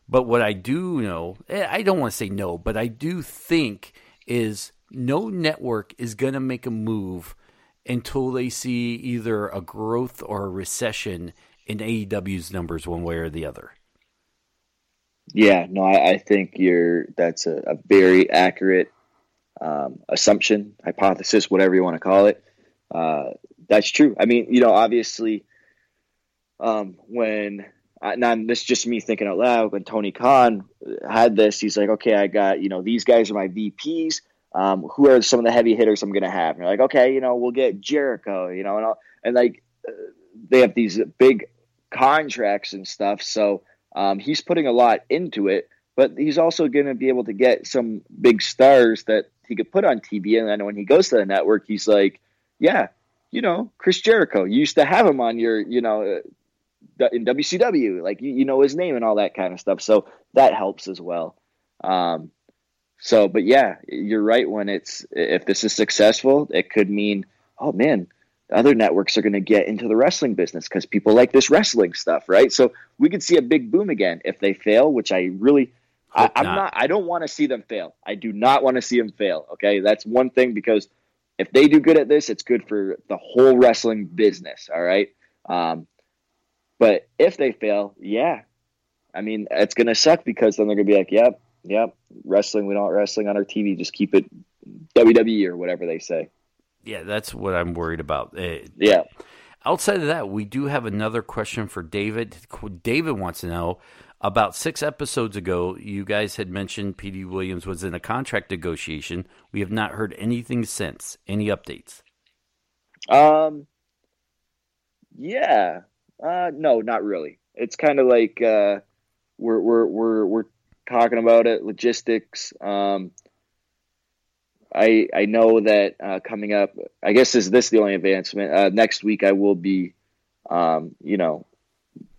But what I do know, eh, I don't want to say no, but I do think is no network is going to make a move until they see either a growth or a recession in AEW's numbers one way or the other. Yeah, no, I, I think you're that's a, a very accurate um, assumption, hypothesis, whatever you want to call it. Uh, that's true. I mean, you know, obviously, um, when now this is just me thinking out loud. When Tony Khan had this, he's like, okay, I got you know these guys are my VPs. Um, who are some of the heavy hitters I'm going to have? And you're like, okay, you know, we'll get Jericho, you know, and and like uh, they have these big contracts and stuff. So um, he's putting a lot into it, but he's also going to be able to get some big stars that he could put on TV. And then when he goes to the network, he's like, yeah, you know, Chris Jericho. You used to have him on your, you know, uh, in WCW, like you, you, know his name and all that kind of stuff. So that helps as well. Um, so, but yeah, you're right. When it's if this is successful, it could mean, oh man, other networks are going to get into the wrestling business because people like this wrestling stuff, right? So we could see a big boom again if they fail, which I really. I, am not. not. I don't want to see them fail. I do not want to see them fail. Okay, that's one thing because if they do good at this, it's good for the whole wrestling business. All right. Um, but if they fail, yeah, I mean, it's going to suck because then they're going to be like, yep, yep, wrestling, we don't want wrestling on our TV. Just keep it WWE or whatever they say. Yeah, that's what I'm worried about. Uh, yeah. Outside of that, we do have another question for David. David wants to know about six episodes ago, you guys had mentioned Petey Williams was in a contract negotiation. We have not heard anything since. Any updates? Um, yeah, uh, no, not really. It's kind of like uh, we're we're we're we're talking about it, logistics. Um, I I know that uh, coming up, I guess is this the only advancement? Uh, next week, I will be, um, you know,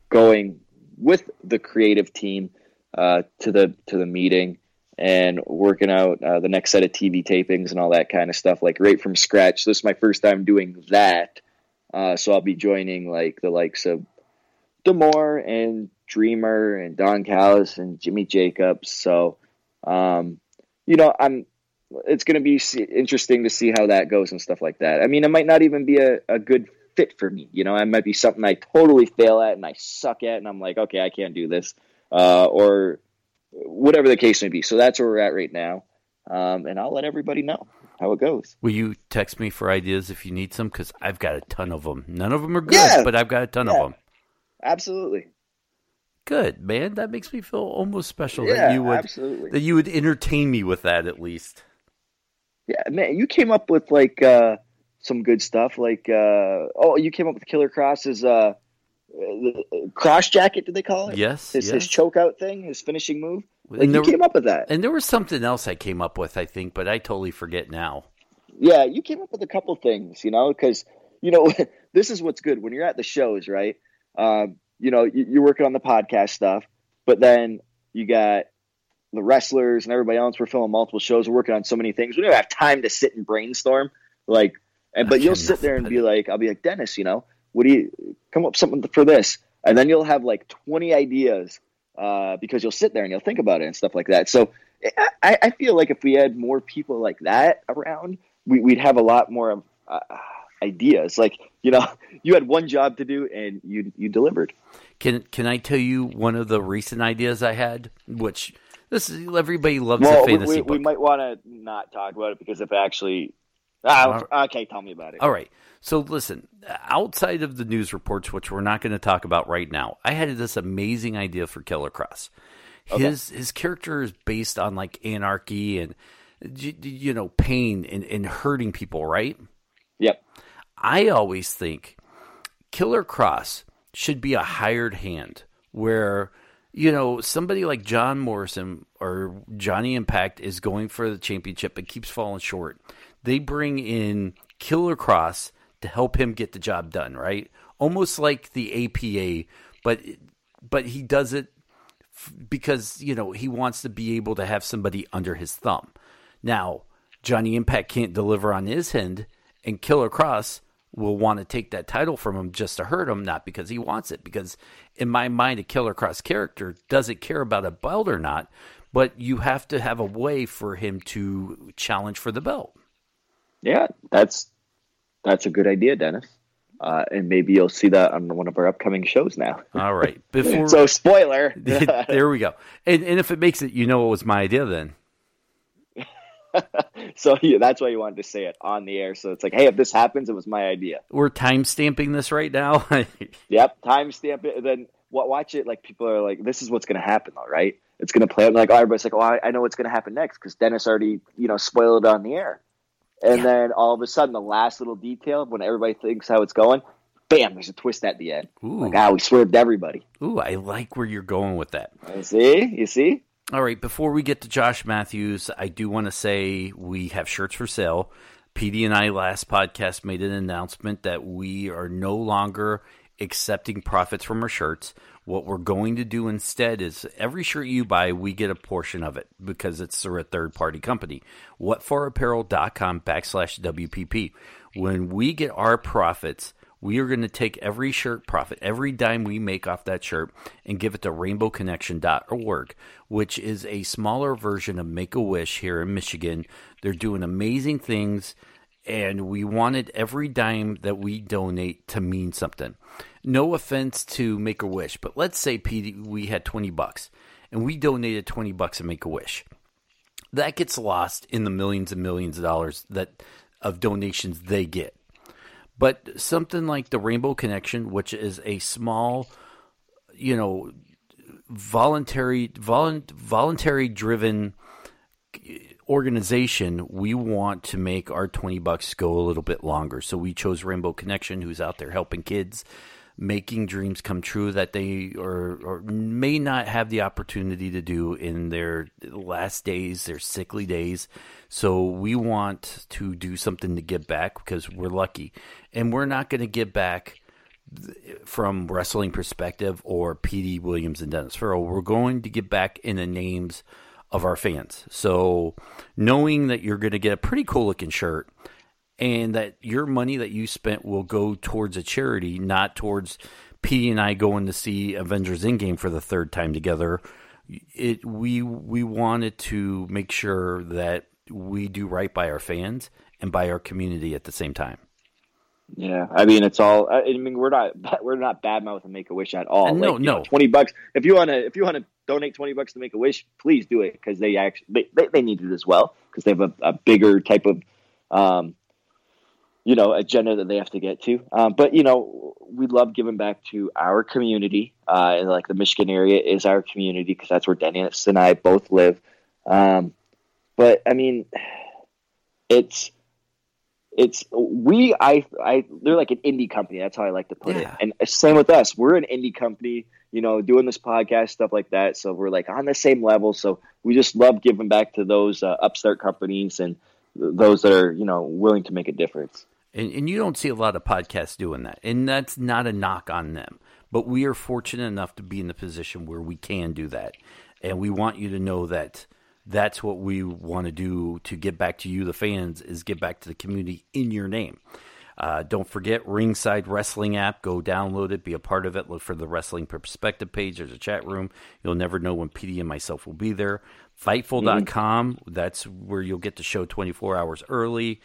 going with the creative team uh, to the to the meeting and working out uh, the next set of TV tapings and all that kind of stuff, like right from scratch. This is my first time doing that, uh, so I'll be joining like the likes of D'Amore and Dreamer and Don Callis and Jimmy Jacobs. So, um, you know, I'm. It's going to be interesting to see how that goes and stuff like that. I mean, it might not even be a, a good fit for me. You know, it might be something I totally fail at and I suck at, and I'm like, okay, I can't do this, uh, or whatever the case may be. So that's where we're at right now, um, and I'll let everybody know how it goes. Will you text me for ideas if you need some? Because I've got a ton of them. None of them are good, yeah. but I've got a ton yeah. of them. Absolutely. Good man. That makes me feel almost special yeah, that you would absolutely. that you would entertain me with that at least. Yeah, man, you came up with like uh, some good stuff. Like, uh, oh, you came up with Killer Kross's uh, Krossjacket. Did they call it? Yes. His, yes. his choke out thing, his finishing move. Like, you there, came up with that. and there was something else I came up with, I think, but I totally forget now. Yeah, you came up with a couple things, you know, because you know this is what's good when you're at the shows, right? Um, you know, you, you're working on the podcast stuff, but then you got the wrestlers and everybody else. We're filming multiple shows. We're working on so many things. We don't have time to sit and brainstorm. Like, and but you'll sit there and be like, I'll be like, Dennis, you know, what do you come up with something for this? And then you'll have like 20 ideas uh, because you'll sit there and you'll think about it and stuff like that. So I, I feel like if we had more people like that around, we, we'd have a lot more uh, ideas. Like, you know, you had one job to do and you you delivered. Can Can I tell you one of the recent ideas I had? Which this is everybody loves Well, a we, fantasy we, book. we might want to not talk about it because if actually, ah, okay, tell me about it. All right. So listen, outside of the news reports, which we're not going to talk about right now, I had this amazing idea for Killer Kross. His his character is based on like anarchy and you know pain and, and hurting people, right? Yep. I always think Killer Kross should be a hired hand where you know somebody like John Morrison or Johnny Impact is going for the championship but keeps falling short. They bring in Killer Kross to help him get the job done, right? Almost like the APA, but but he does it f- because you know he wants to be able to have somebody under his thumb. Now, Johnny Impact can't deliver on his end, and Killer Kross will want to take that title from him just to hurt him, not because he wants it. Because in my mind, a Killer Kross character doesn't care about a belt or not, but you have to have a way for him to challenge for the belt. Yeah, that's that's a good idea, Dennis. Uh, and maybe you'll see that on one of our upcoming shows now. All right, before So, spoiler. there we go. And, and if it makes it, you know, it was my idea then. so yeah, that's why you wanted to say it on the air. So it's like, hey, if this happens, it was my idea. We're time stamping this right now. Yep, timestamp it. And then wa- watch it. Like people are like, this is what's going to happen, all right? It's going to play out. And like, oh, everybody's like, oh, I, I know what's going to happen next because Dennis already, you know, spoiled it on the air. And Yeah. then all of a sudden, the last little detail when everybody thinks how it's going, bam, there's a twist at the end. Ooh. Like, ah, we swerved everybody. Ooh, I like where you're going with that. You see, you see. All right, before we get to Josh Matthews, I do want to say we have shirts for sale. PD and I last podcast made an announcement that we are no longer accepting profits from our shirts. What we're going to do instead is every shirt you buy, we get a portion of it because it's through a third party company. Whatforapparel.com backslash WPP. When we get our profits, we are going to take every shirt profit, every dime we make off that shirt, and give it to rainbowconnection.org, which is a smaller version of Make a Wish here in Michigan. They're doing amazing things, and we wanted every dime that we donate to mean something. No offense to Make a Wish, but let's say PD, we had 20 bucks and we donated 20 bucks to Make a Wish. That gets lost in the millions and millions of dollars that of donations they get. But something like the Rainbow Connection, which is a small, you know, voluntary, volunt, voluntary driven organization, we want to make our 20 bucks go a little bit longer. So we chose Rainbow Connection, who's out there helping kids, making dreams come true that they or, or may not have the opportunity to do in their last days, their sickly days. So we want to do something to give back because we're lucky. And we're not going to give back from wrestling perspective or PD Williams and Dennis Farrell. We're going to get back in the names of our fans. So knowing that you're going to get a pretty cool looking shirt and that your money that you spent will go towards a charity, not towards PD and I going to see Avengers Endgame for the third time together. It we we wanted to make sure that we do right by our fans and by our community at the same time. Yeah, I mean it's all. I mean we're not we're not bad mouthing Make a Wish at all. Uh, no, Like, you know, no. twenty bucks. If you want to, if you want to donate twenty bucks to Make a Wish, please do it because they actually they, they, they need it as well because they have a, a bigger type of, um, you know, agenda that they have to get to. Um, but you know, we love giving back to our community, uh, and like the Michigan area is our community because that's where Dennis and I both live. Um, but I mean, it's it's we I I they're like an indie company. That's how I like to put Yeah. it. And same with us. We're an indie company, you know, doing this podcast stuff like that. So we're like on the same level. So we just love giving back to those uh, upstart companies and those that are you know willing to make a difference. And, and you don't see a lot of podcasts doing that. And that's not a knock on them. But we are fortunate enough to be in the position where we can do that. And we want you to know that that's what we want to do to get back to you, the fans, is get back to the community in your name. Uh, don't forget Ringside Wrestling app. Go download it, be a part of it. Look for the Wrestling Perspective page. There's a chat room. You'll never know when PD and myself will be there. Fightful.com. That's where you'll get the show 24 hours early.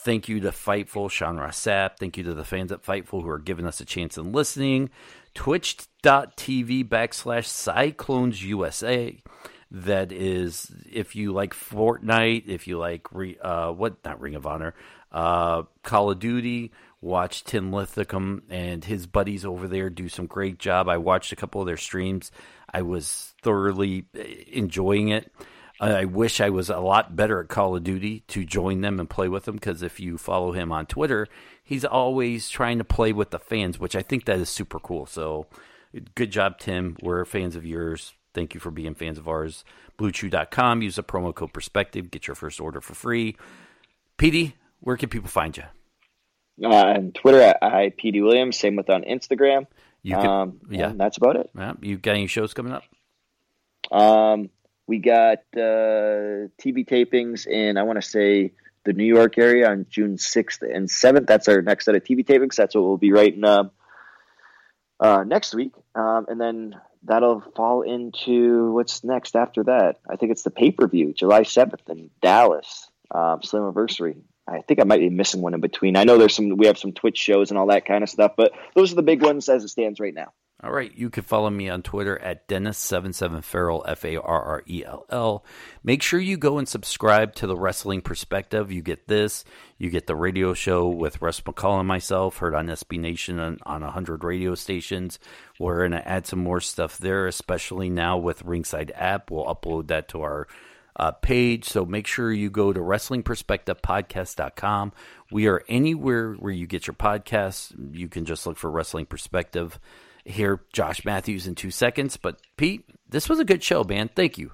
Thank you to Fightful, Sean Ross Sapp. Thank you to the fans at Fightful who are giving us a chance in listening. Twitch.tv backslash Cyclones USA. That is, if you like Fortnite, if you like, uh, what, not Ring of Honor, uh, Call of Duty, watch Tim Lithicum and his buddies over there do some great job. I watched a couple of their streams. I was thoroughly enjoying it. I wish I was a lot better at Call of Duty to join them and play with them because if you follow him on Twitter, he's always trying to play with the fans, which I think that is super cool. So good job, Tim. We're fans of yours. Thank you for being fans of ours. BlueChew.com. Use the promo code Perspective. Get your first order for free. PD, where can people find you? Uh, on Twitter at IPD Williams. Same with on Instagram. You can, um, yeah. that's about it. yeah. You got any shows coming up? Um, we got uh, TV tapings in, I want to say, the New York area on June 6th and 7th. That's our next set of TV tapings. That's what we'll be writing um, uh, next week. Um, and then that'll fall into what's next after that. I think it's the pay per view, July 7th in Dallas, um, Slammiversary. I think I might be missing one in between. I know there's some, we have some Twitch shows and all that kind of stuff, but those are the big ones as it stands right now. All right, you can follow me on Twitter at Dennis77Farrell, F A R R E L L. Make sure you go and subscribe to the Wrestling Perspective. You get this, you get the radio show with Russ McCall and myself, heard on SB Nation on, on 100 radio stations. We're going to add some more stuff there, especially now with Ringside app. We'll upload that to our uh, page. So make sure you go to WrestlingPerspectivePodcast.com. We are anywhere where you get your podcasts. You can just look for Wrestling Perspective hear Josh Matthews in two seconds. But Pete, this was a good show, man. Thank you.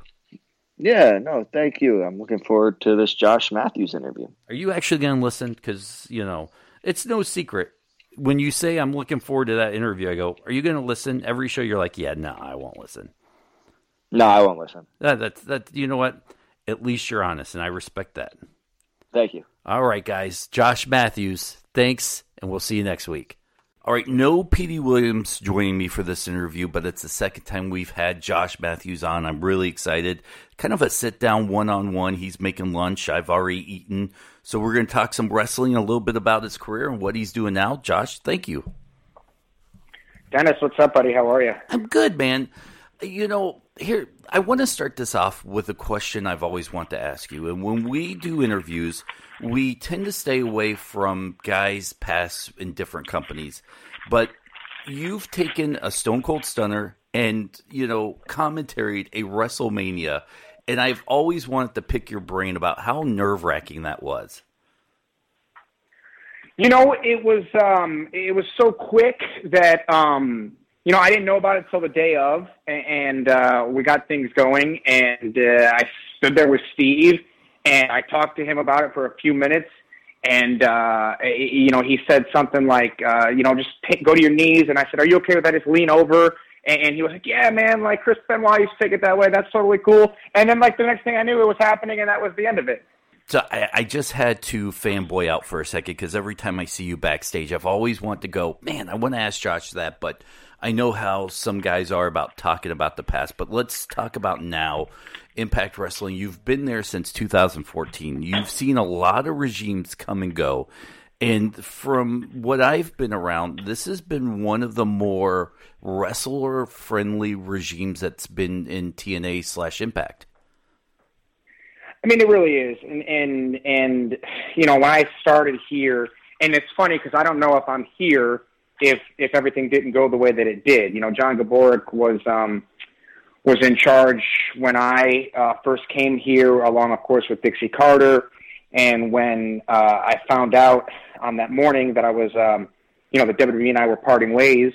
Yeah, no, thank you. I'm looking forward to this Josh Matthews interview. Are you actually going to listen? Because, you know, it's no secret. When you say I'm looking forward to that interview, I go, Are you going to listen? Every show, you're like, Yeah, no, I won't listen. No, I won't listen. That, that's that. You know what? At least you're honest, and I respect that. Thank you. All right, guys. Josh Matthews, thanks, and we'll see you next week. All right, no Petey Williams joining me for this interview, but it's the second time we've had Josh Matthews on. I'm really excited. Kind of a sit down one on one. He's making lunch. I've already eaten. So we're going to talk some wrestling, a little bit about his career and what he's doing now. Josh, thank you. Dennis, what's up, buddy? How are you? I'm good, man. You know, here, I want to start this off with a question I've always wanted to ask you. And when we do interviews, we tend to stay away from guys past in different companies. But you've taken a Stone Cold Stunner and, you know, commentaried a WrestleMania. And I've always wanted to pick your brain about how nerve wracking that was. You know, it was um, it was so quick that um, you know I didn't know about it till the day of, and uh, we got things going, and uh, I stood there with Steve, and I talked to him about it for a few minutes, and uh, you know he said something like, uh, you know, just take, go to your knees, and I said, are you okay with that? Just lean over. And he was like, "Yeah, man, like Chris Benoit used to take it that way. That's totally cool." And then, like the next thing I knew, it was happening, and that was the end of it. So I, I just had to fanboy out for a second because every time I see you backstage, I've always wanted to go, man, I want to ask Josh that, but I know how some guys are about talking about the past. But let's talk about now. Impact Wrestling, you've been there since 2014. You've seen a lot of regimes come and go. And from what I've been around, this has been one of the more wrestler friendly regimes that's been in TNA slash Impact. I mean, it really is, and and and you know, when I started here, and it's funny because I don't know if I'm here if if everything didn't go the way that it did. You know, John Gaburick was um, was in charge when I uh, first came here, along, of course, with Dixie Carter, And when uh, I found out on that morning that I was, um, you know, that WWE and I were parting ways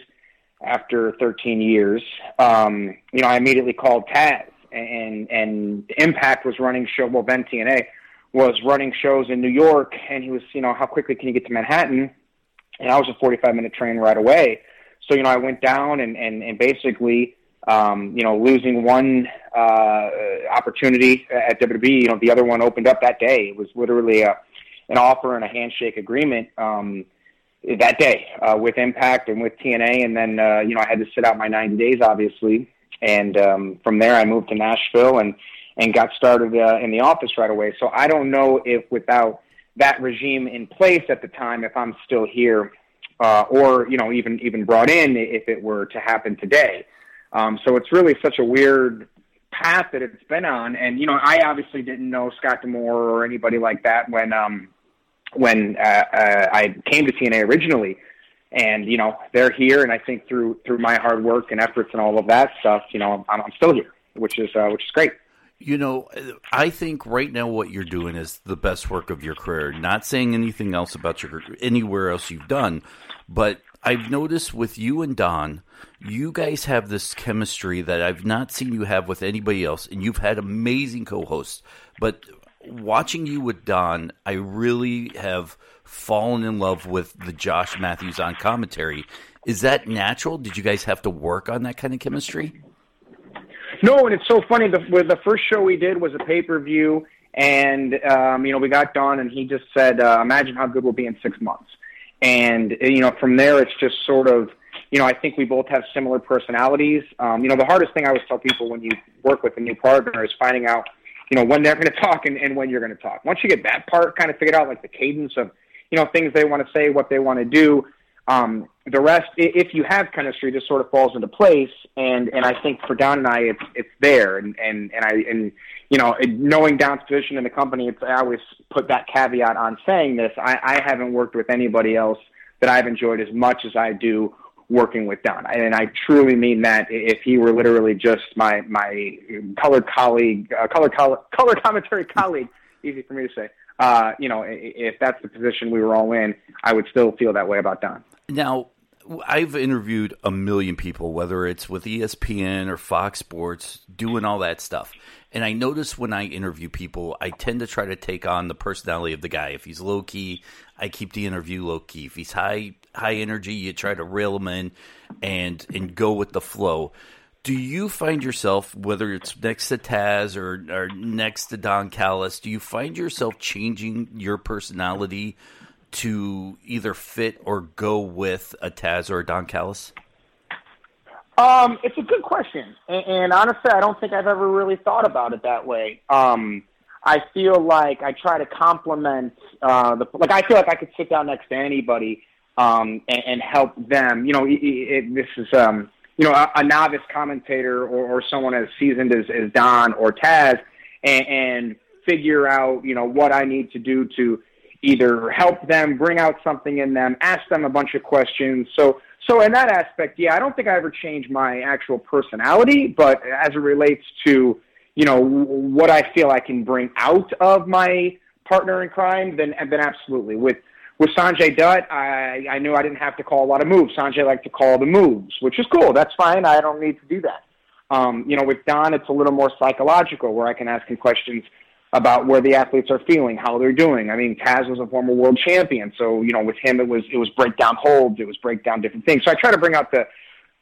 after 13 years, um, you know, I immediately called Taz, and and Impact was running show. Well, then TNA was running shows in New York, and he was, you know, how quickly can you get to Manhattan? And I was a 45 minute train right away. So, you know, I went down and, and, and basically, um, you know, losing one uh, opportunity at WWE, you know, the other one opened up that day. It was literally a, an offer and a handshake agreement um, that day uh, with Impact and with TNA. And then, uh, you know, I had to sit out my 90 days, obviously. And um, from there, I moved to Nashville and, and got started uh, in the office right away. So I don't know if without that regime in place at the time, if I'm still here, uh, or you know even even brought in if it were to happen today. Um, so it's really such a weird path that it's been on, and you know I obviously didn't know Scott D'Amore or anybody like that when um, when uh, uh, I came to TNA originally. And you know they're here, and I think through through my hard work and efforts and all of that stuff, you know I'm, I'm still here, which is uh, which is great. You know, I think right now what you're doing is the best work of your career. Not saying anything else about your anywhere else you've done, but I've noticed with you and Don, you guys have this chemistry that I've not seen you have with anybody else, and you've had amazing co-hosts. But watching you with Don, I really have fallen in love with the Josh Matthews on commentary. Is that natural? Did you guys have to work on that kind of chemistry? No, and it's so funny. The the first show we did was a pay per view, and um, you know we got Don, and he just said, uh, "Imagine how good we'll be in six months." And you know from there, it's just sort of you know I think we both have similar personalities. Um, you know the hardest thing I always tell people when you work with a new partner is finding out you know when they're going to talk and, and when you're going to talk. Once you get that part kind of figured out, like the cadence of you know things they want to say, what they want to do um, the rest, if you have chemistry, just sort of falls into place. And and I think for Don and I, it's it's there. And and and I and you know, knowing Don's position in the company, it's, I always put that caveat on saying this. I, I haven't worked with anybody else that I've enjoyed as much as I do working with Don, and I truly mean that. If he were literally just my my colored colleague, uh, color color color commentary colleague, easy for me to say. Uh, you know, if that's the position we were all in, I would still feel that way about Don. Now, I've interviewed a million people, whether it's with ESPN or Fox Sports, doing all that stuff. And I notice when I interview people, I tend to try to take on the personality of the guy. If he's low key, I keep the interview low key. If he's high high energy, you try to reel him in and and go with the flow. Do you find yourself, whether it's next to Taz or, or next to Don Callis, do you find yourself changing your personality to either fit or go with a Taz or a Don Callis? Um, it's a good question, and, and, honestly, I don't think I've ever really thought about it that way. Um, I feel like I try to complement uh, the like. I feel like I could sit down next to anybody um, and, and help them. You know, it, it, this is um, you know a, a novice commentator or, or someone as seasoned as, as Don or Taz, and, and figure out you know what I need to do to either help them, bring out something in them, ask them a bunch of questions. So, so in that aspect, yeah, I don't think I ever changed my actual personality, but as it relates to, you know, what I feel I can bring out of my partner in crime, then, then absolutely. With, with Sanjay Dutt, I, I knew I didn't have to call a lot of moves. Sanjay liked to call the moves, which is cool. That's fine. I don't need to do that. Um, you know, with Don, it's a little more psychological where I can ask him questions about where the athletes are feeling, how they're doing. I mean, Taz was a former world champion, so you know, with him it was it was break down holds, it was break down different things. So I try to bring out the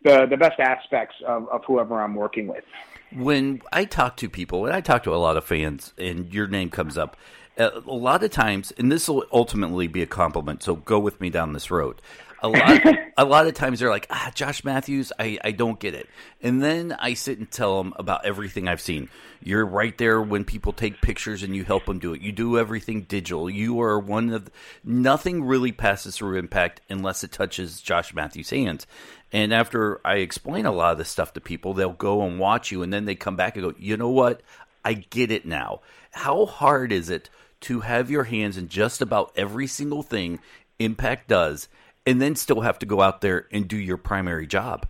the, the best aspects of, of whoever I'm working with. When I talk to people, and I talk to a lot of fans, and your name comes up, a lot of times, and this will ultimately be a compliment. So go with me down this road. A lot a lot of times they're like ah josh matthews I, I don't get it. And then i sit and tell them about everything i've seen. You're right there when people take pictures and you help them do it. You do everything digital. You are one of nothing really passes through impact unless it touches josh matthews hands. And after i explain a lot of this stuff to people they'll go and watch you and then they come back and go you know what? I get it now. How hard is it to have your hands in just about every single thing impact does and then still have to go out there and do your primary job.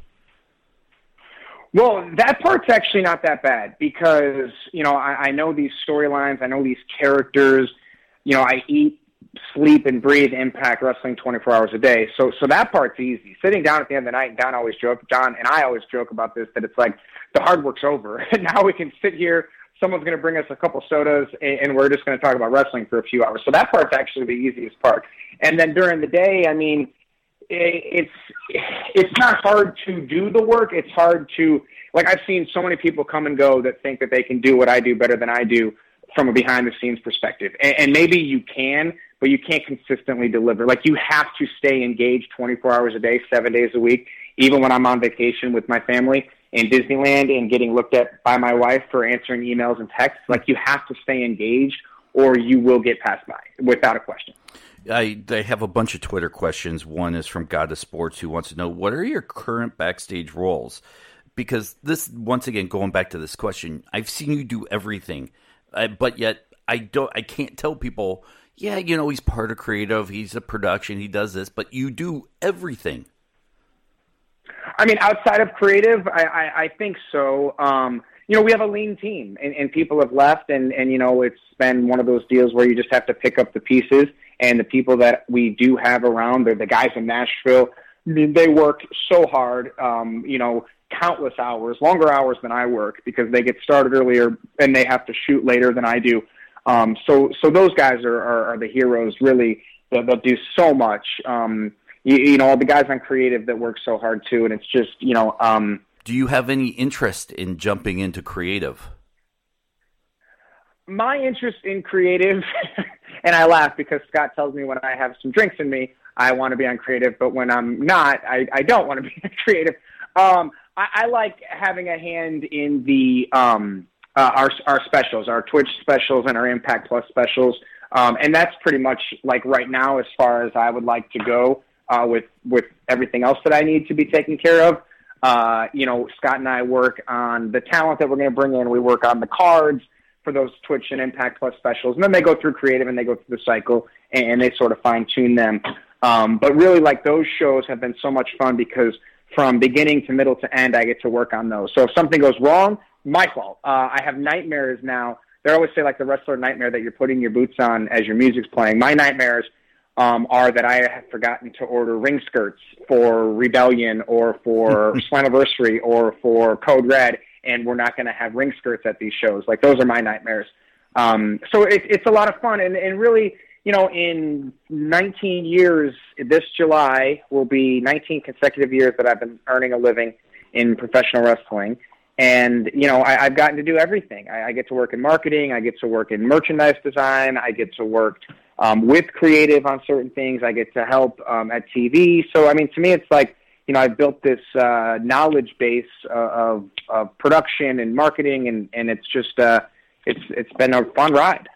Well, that part's actually not that bad because, you know, I, I know these storylines, I know these characters. you know, I eat, sleep, and breathe Impact Wrestling 24 hours a day. So, so that part's easy. Sitting down at the end of the night, and Don always joke, John and I always joke about this that it's like the hard work's over, and now we can sit here. Someone's going to bring us a couple sodas, and, we're just going to talk about wrestling for a few hours. So that part's actually the easiest part. And then during the day, I mean, it's it's not hard to do the work. It's hard to like I've seen so many people come and go that think that they can do what I do better than I do from a behind the scenes perspective. And, and maybe you can, but you can't consistently deliver. Like you have to stay engaged 24 hours a day, seven days a week, even when I'm on vacation with my family in Disneyland and getting looked at by my wife for answering emails and texts. Like you have to stay engaged or you will get passed by without a question. I have a bunch of Twitter questions. One is from God of Sports who wants to know what are your current backstage roles? Because this once again going back to this question, I've seen you do everything, uh, but yet I don't. I can't tell people. Yeah, you know he's part of creative. He's a production. He does this, but you do everything. I mean, outside of creative, I, I, I think so. Um, you know, we have a lean team, and, and people have left, and and you know, it's been one of those deals where you just have to pick up the pieces and the people that we do have around, they're the guys in Nashville. I mean, They work so hard, um, you know, countless hours, longer hours than I work because they get started earlier and they have to shoot later than I do. Um, so, so those guys are, are, are the heroes really that do so much. Um, you, you know, all the guys on creative that work so hard too. And it's just, you know, um, do you have any interest in jumping into creative? My interest in creative And I laugh because Scott tells me when I have some drinks in me, I want to be on creative, but when I'm not, I, I don't want to be on creative. Um, I, I like having a hand in the um, uh, our our specials, our Twitch specials, and our Impact Plus specials. Um, and that's pretty much like right now as far as I would like to go uh, with with everything else that I need to be taken care of. Uh, you know, Scott and I work on the talent that we're going to bring in. We work on the cards for those Twitch and Impact Plus specials, and then they go through creative and they go through the cycle and they sort of fine tune them. Um, but really, like those shows have been so much fun because from beginning to middle to end, I get to work on those. So if something goes wrong, my fault. Uh, I have nightmares now. They always say like the wrestler nightmare that you're putting your boots on as your music's playing. My nightmares um, are that I have forgotten to order ring skirts for Rebellion or for Slammiversary or for Code Red, and we're not going to have ring skirts at these shows. Like those are my nightmares. Um, so it, it's a lot of fun, and, and really, you know, in 19 years, this July will be 19 consecutive years that I've been earning a living in professional wrestling. And you know, I, I've gotten to do everything. I, I get to work in marketing. I get to work in merchandise design. I get to work um, with creative on certain things. I get to help um, at TV. So I mean, to me, it's like you know, I've built this uh, knowledge base uh, of, of production and marketing, and, and it's just uh, it's it's been a fun ride.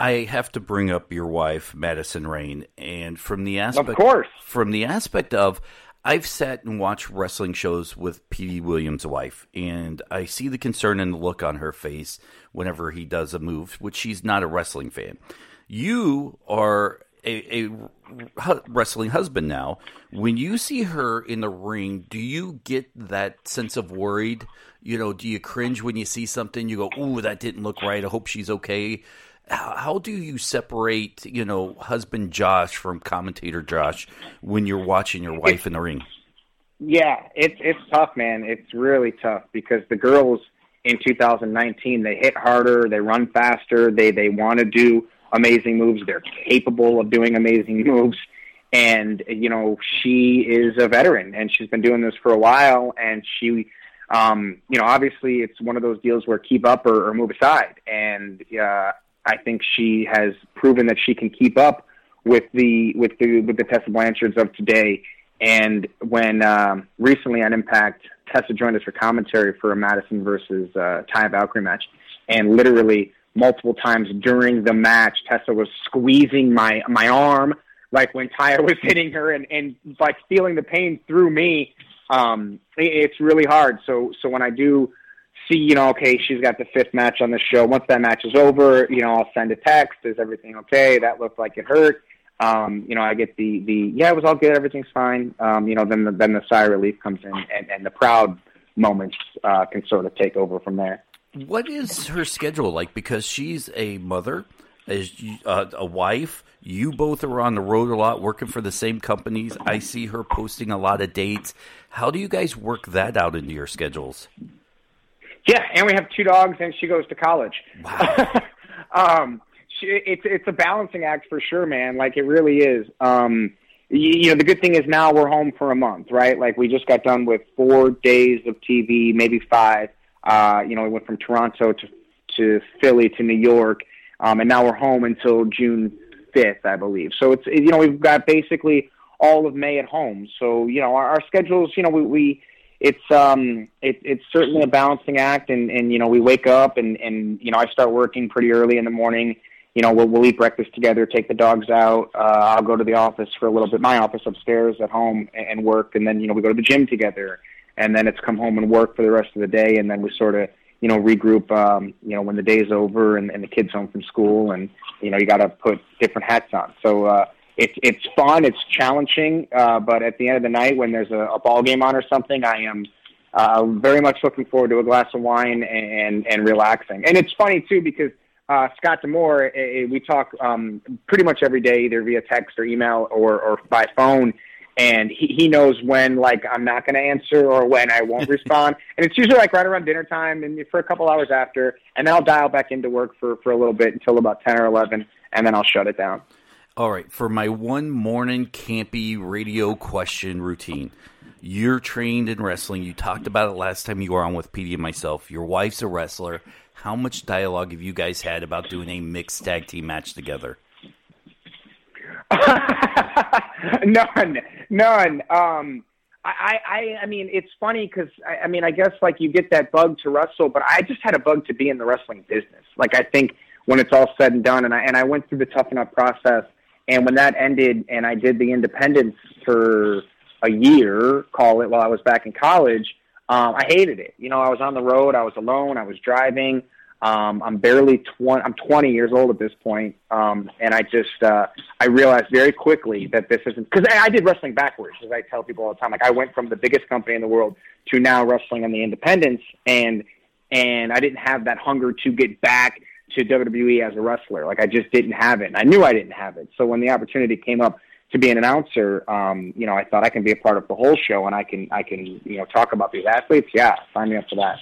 I have to bring up your wife, Madison Rayne, and from the aspect, of course, from the aspect of, I've sat and watched wrestling shows with Petey Williams' wife, and I see the concern and the look on her face whenever he does a move, which she's not a wrestling fan. You are a, a wrestling husband now. When you see her in the ring, do you get that sense of worried? You know, do you cringe when you see something? You go, "Ooh, that didn't look right. I hope she's okay." How, how do you separate, you know, husband Josh from commentator Josh when you're watching your wife in the ring? Yeah, it's it's tough, man. It's really tough because the girls in 2019 they hit harder, they run faster, they they want to do amazing moves. They're capable of doing amazing moves. And, you know, she is a veteran and she's been doing this for a while. And she, um, you know, obviously it's one of those deals where keep up or, or move aside. And uh, I think she has proven that she can keep up with the with the with the Tessa Blanchards of today. And when um, recently on Impact, Tessa joined us for commentary for a Madison versus uh, Taya Valkyrie match, and literally multiple times during the match. Tessa was squeezing my my arm, like when Taya was hitting her, and and like feeling the pain through me. Um, it, it's really hard. So so when I do see, you know, okay, she's got the fifth match on the show. Once that match is over, you know, I'll send a text. Is everything okay? That looked like it hurt. Um, you know, I get the the yeah, it was all good. Everything's fine. Um, you know, then the, then the sigh of relief comes in, and, and the proud moments uh, can sort of take over from there what is her schedule like? Because she's a mother as uh, a wife. You both are on the road a lot, working for the same companies. I see her posting a lot of dates. How do you guys work that out into your schedules? Yeah, and we have two dogs, and she goes to college. Wow. um, she, it's it's a balancing act for sure, man. Like it really is. Um, you, you know, the good thing is now we're home for a month, right? Like we just got done with four days of TV, maybe five. Uh, you know, we went from Toronto to to Philly to New York, um, and now we're home until June fifth, I believe. So it's you know we've got basically all of May at home. So you know our, our schedules, you know we. we it's um it, it's certainly a balancing act and and you know we wake up and and you know I start working pretty early in the morning you know, we'll, we'll eat breakfast together, take the dogs out. Uh, I'll go to the office for a little bit, my office upstairs at home and, and work. And then, you know, we go to the gym together and then it's come home and work for the rest of the day. And then we sort of, you know, regroup, um, you know, when the day's over and, and the kid's home from school and, you know, you got to put different hats on. So, uh, it's, it's fun. It's challenging. Uh, but at the end of the night, when there's a, a ball game on or something, I am, uh, very much looking forward to a glass of wine and, and relaxing. And it's funny too, because, uh, Scott D'Amore, uh, we talk um, pretty much every day, either via text or email or, or by phone. And he, he knows when, like, I'm not going to answer or when I won't respond. And it's usually like right around dinner time and for a couple hours after. And then I'll dial back into work for, for a little bit until about 10 or 11, and then I'll shut it down. All right. For my one morning campy radio question routine, you're trained in wrestling. You talked about it last time you were on with Petey and myself. Your wife's a wrestler. How much dialogue have you guys had about doing a mixed tag team match together? none, none. Um, I, I, I mean, it's funny because I, I mean, I guess like you get that bug to wrestle, but I just had a bug to be in the wrestling business. Like I think when it's all said and done, and I and I went through the Tough Enough process, and when that ended, and I did the independence for a year, call it, while I was back in college um, I hated it. You know, I was on the road, I was alone, I was driving. Um, I'm barely 20, I'm 20 years old at this point. Um, and I just, uh, I realized very quickly that this isn't, cause I, I did wrestling backwards, as I tell people all the time. Like I went from the biggest company in the world to now wrestling on the independents and, and I didn't have that hunger to get back to WWE as a wrestler. Like I just didn't have it. And I knew I didn't have it. So when the opportunity came up to be an announcer, um, you know, I thought I can be a part of the whole show and I can I can you know talk about these athletes. Yeah, sign me up for that.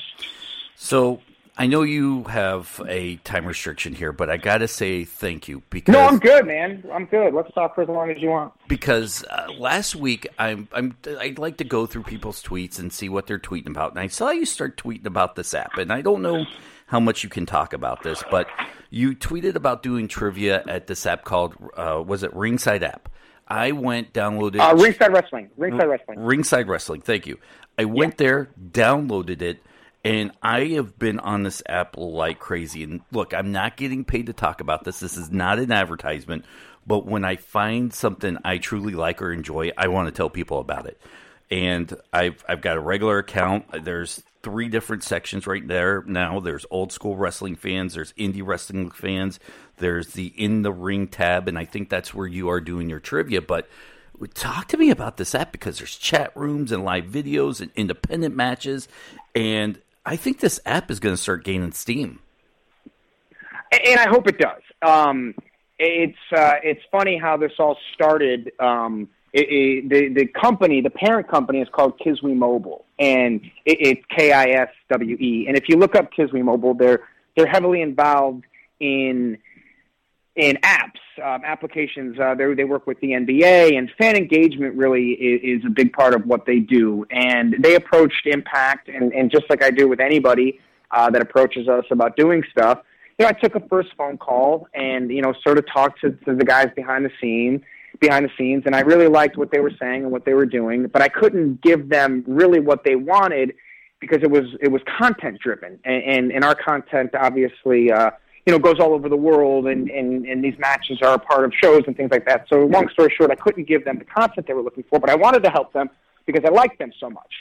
So I know you have a time restriction here, but I got to say thank you because no, I'm good, man. I'm good. Let's talk for as long as you want. Because uh, last week I'm I'm I'd like to go through people's tweets and see what they're tweeting about, and I saw you start tweeting about this app, and I don't know how much you can talk about this, but you tweeted about doing trivia at this app called uh, was it Ringside App? I went downloaded uh, Ringside Wrestling. Ringside Wrestling. Ringside Wrestling. Thank you. I went yeah. there, downloaded it, and I have been on this app like crazy. And look, I'm not getting paid to talk about this. This is not an advertisement. But when I find something I truly like or enjoy, I want to tell people about it. And I've I've got a regular account. There's three different sections right there now. There's old school wrestling fans, there's indie wrestling fans, there's the in the ring tab, and I think that's where you are doing your trivia. But talk to me about this app because there's chat rooms and live videos and independent matches, and I think this app is going to start gaining steam. And I hope it does. Um, it's uh, it's funny how this all started. Um, it, it, the the company, the parent company, is called Kiswe Mobile, and it, it's K I S W E. And if you look up Kiswe Mobile, they're they're heavily involved in in apps, um, applications. Uh, they work with the NBA, and fan engagement really is, is, a big part of what they do. And they approached Impact, and, and just like I do with anybody uh, that approaches us about doing stuff, you know, I took a first phone call and you know, sort of talked to, to the guys behind the scene, behind the scenes, and I really liked what they were saying and what they were doing, but I couldn't give them really what they wanted because it was it was content driven, and, and, and our content obviously. Uh, you know, goes all over the world, and, and, and these matches are a part of shows and things like that. So, long story short, I couldn't give them the content they were looking for, but I wanted to help them because I liked them so much.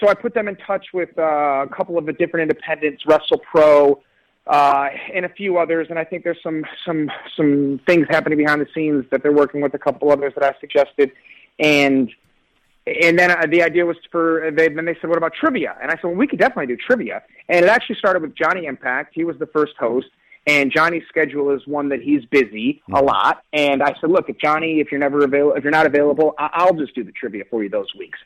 So I put them in touch with uh, a couple of the different independents, Wrestle Pro, uh, and a few others. And I think there's some some some things happening behind the scenes that they're working with a couple others that I suggested, and and then uh, the idea was for they, then they said, "What about trivia?" And I said, "Well, we could definitely do trivia." And it actually started with Johnny Impact. He was the first host, And Johnny's schedule is one that he's busy a lot. And I said, look, if Johnny, if you're never available, if you're not available, I- I'll just do the trivia for you those weeks.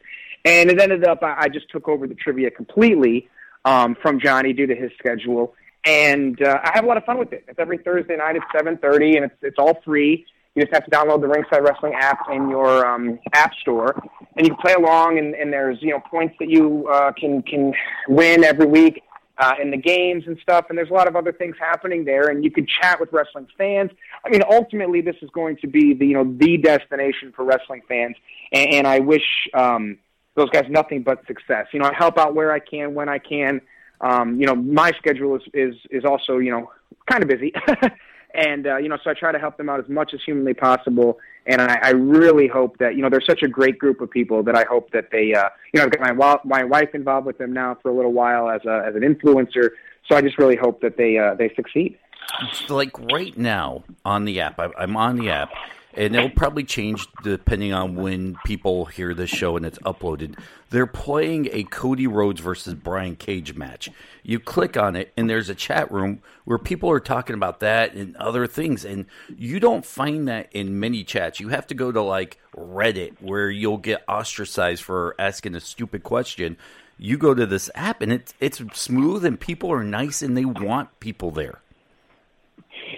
And it ended up, I I just took over the trivia completely um, from Johnny due to his schedule. And uh, I have a lot of fun with it. It's every Thursday night at 7:30, and it's it's all free. You just have to download the Ringside Wrestling app in your um, app store, and you can play along. And, and there's you know points that you uh, can can win every week uh, in the games and stuff. And there's a lot of other things happening there, and you can chat with wrestling fans. I mean, ultimately, this is going to be the you know the destination for wrestling fans, and, and I wish um, those guys nothing but success. You know, I help out where I can when I can. Um, you know, my schedule is is is also you know kind of busy. and uh, you know, so I try to help them out as much as humanly possible. And I, I really hope that you know they're such a great group of people that I hope that they uh, you know I've got my my wife involved with them now for a little while as a as an influencer. So I just really hope that they uh, they succeed. It's like right now on the app. I, I'm on the app, and it'll probably change depending on when people hear this show and it's uploaded. They're playing a Cody Rhodes versus Brian Cage match. You click on it, and there's a chat room where people are talking about that and other things, and you don't find that in many chats. You have to go to like Reddit where you'll get ostracized for asking a stupid question. You go to this app, and it's it's smooth, and people are nice, and they want people there.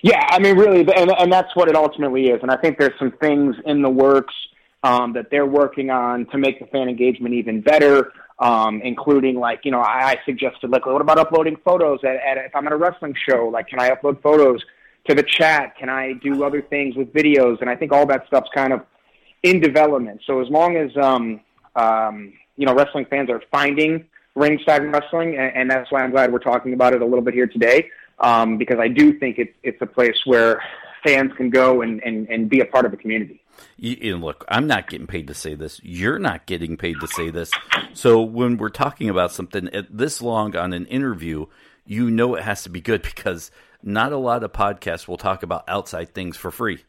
Yeah, I mean, really, and and that's what it ultimately is. And I think there's some things in the works um, that they're working on to make the fan engagement even better. Um, including like you know, I, I suggested like, what about uploading photos at, at if I'm at a wrestling show? Like, can I upload photos to the chat? Can I do other things with videos? And I think all that stuff's kind of in development. So as long as um, um, you know, wrestling fans are finding ringside wrestling, and, and that's why I'm glad we're talking about it a little bit here today um, because I do think it's it's a place where fans can go and, and, and be a part of the community. You, you know, look, I'm not getting paid to say this. You're not getting paid to say this. So when we're talking about something at this long on an interview, you know it has to be good because not a lot of podcasts will talk about outside things for free.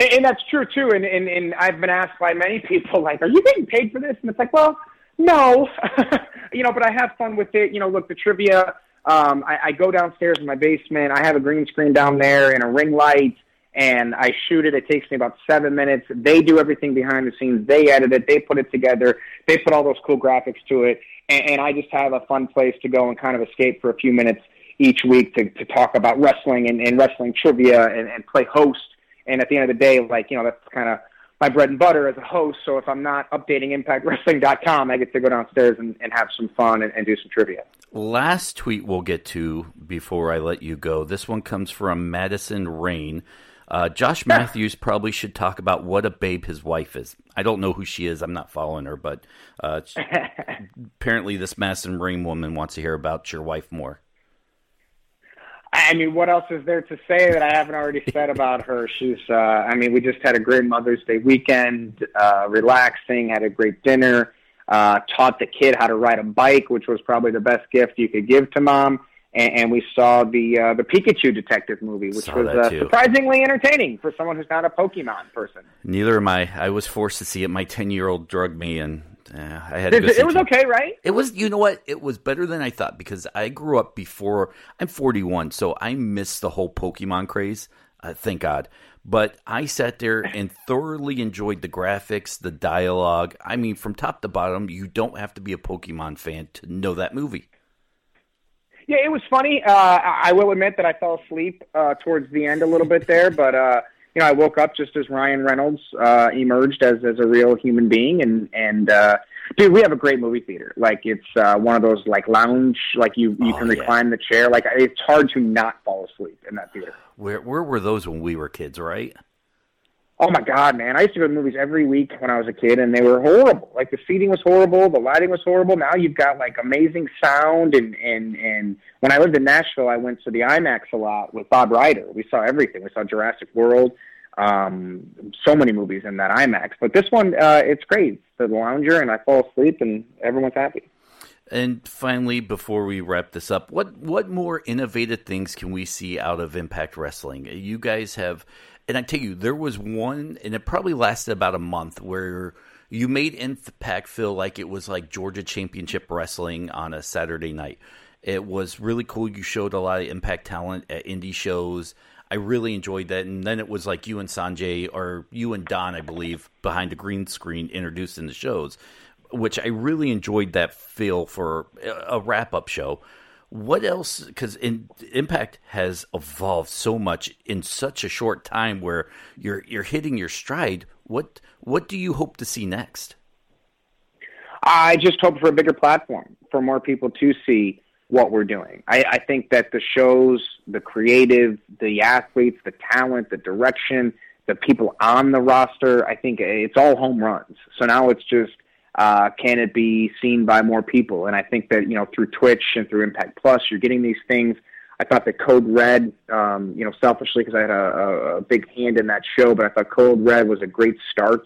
And, and that's true too. And, and and I've been asked by many people like, "Are you getting paid for this?" And it's like, well, no, you know, but I have fun with it. You know, look, the trivia. Um, I, I go downstairs in my basement. I have a green screen down there and a ring light, and I shoot it. It takes me about seven minutes. They do everything behind the scenes. They edit it. They put it together. They put all those cool graphics to it, and, and I just have a fun place to go and kind of escape for a few minutes each week to, to talk about wrestling and, and wrestling trivia and, and play host. And at the end of the day, like you know, that's kind of my bread and butter as a host. So if I'm not updating ImpactWrestling.com, I get to go downstairs and, and have some fun and, and do some trivia. Last tweet we'll get to before I let you go. This one comes from Madison Rayne. Uh, Josh Matthews probably should talk about what a babe his wife is. I don't know who she is. I'm not following her, but uh, apparently this Madison Rayne woman wants to hear about your wife more. I mean, what else is there to say that I haven't already said about her? She's, uh, I mean, we just had a great Mother's Day weekend, uh, relaxing, had a great dinner, uh, taught the kid how to ride a bike, which was probably the best gift you could give to mom. And, and we saw the uh, the Pikachu detective movie, which Saw was uh, surprisingly entertaining for someone who's not a Pokemon person. Neither am I. I was forced to see it. My 10 year old drugged me, and uh, I had to It, it was okay, right? It was, you know what? It was better than I thought because I grew up before. I'm 41, so I missed the whole Pokemon craze. Uh, thank God. But I sat there and thoroughly enjoyed the graphics, the dialogue. I mean, from top to bottom, you don't have to be a Pokemon fan to know that movie. Yeah, it was funny. Uh, I I will admit that I fell asleep uh, towards the end a little bit there, but uh, you know, I woke up just as Ryan Reynolds uh, emerged as as a real human being, and and uh, dude, we have a great movie theater. Like it's uh, one of those like lounge, like you you Oh, can yeah. recline the chair. Like it's hard to not fall asleep in that theater. Where where were those when we were kids, right? Oh my god, man! I used to go to movies every week when I was a kid, and they were horrible. Like the seating was horrible, the lighting was horrible. Now you've got like amazing sound, and and and when I lived in Nashville, I went to the IMAX a lot with Bob Ryder. We saw everything. We saw Jurassic World, um, so many movies in that IMAX. But this one, uh, it's great. It's the lounger, and I fall asleep, and everyone's happy. And finally, before we wrap this up, what what more innovative things can we see out of Impact Wrestling? You guys have, and I tell you, there was one, and it probably lasted about a month, where you made Impact feel like it was like Georgia Championship Wrestling on a Saturday night. It was really cool. You showed a lot of Impact talent at indie shows. I really enjoyed that. And then it was like you and Sanjay, or you and Don, I believe, behind the green screen introduced in the shows, which I really enjoyed that feel for a wrap up show. What else? Because Impact has evolved so much in such a short time, where you're you're hitting your stride. What what do you hope to see next? I just hope for a bigger platform for more people to see what we're doing. I, I think that the shows, the creative, the athletes, the talent, the direction, the people on the roster, I think it's all home runs. So now it's just uh, can it be seen by more people? And I think that you know through Twitch and through Impact Plus, you're getting these things. I thought that Code Red, um, you know, selfishly because I had a, a big hand in that show, but I thought Code Red was a great start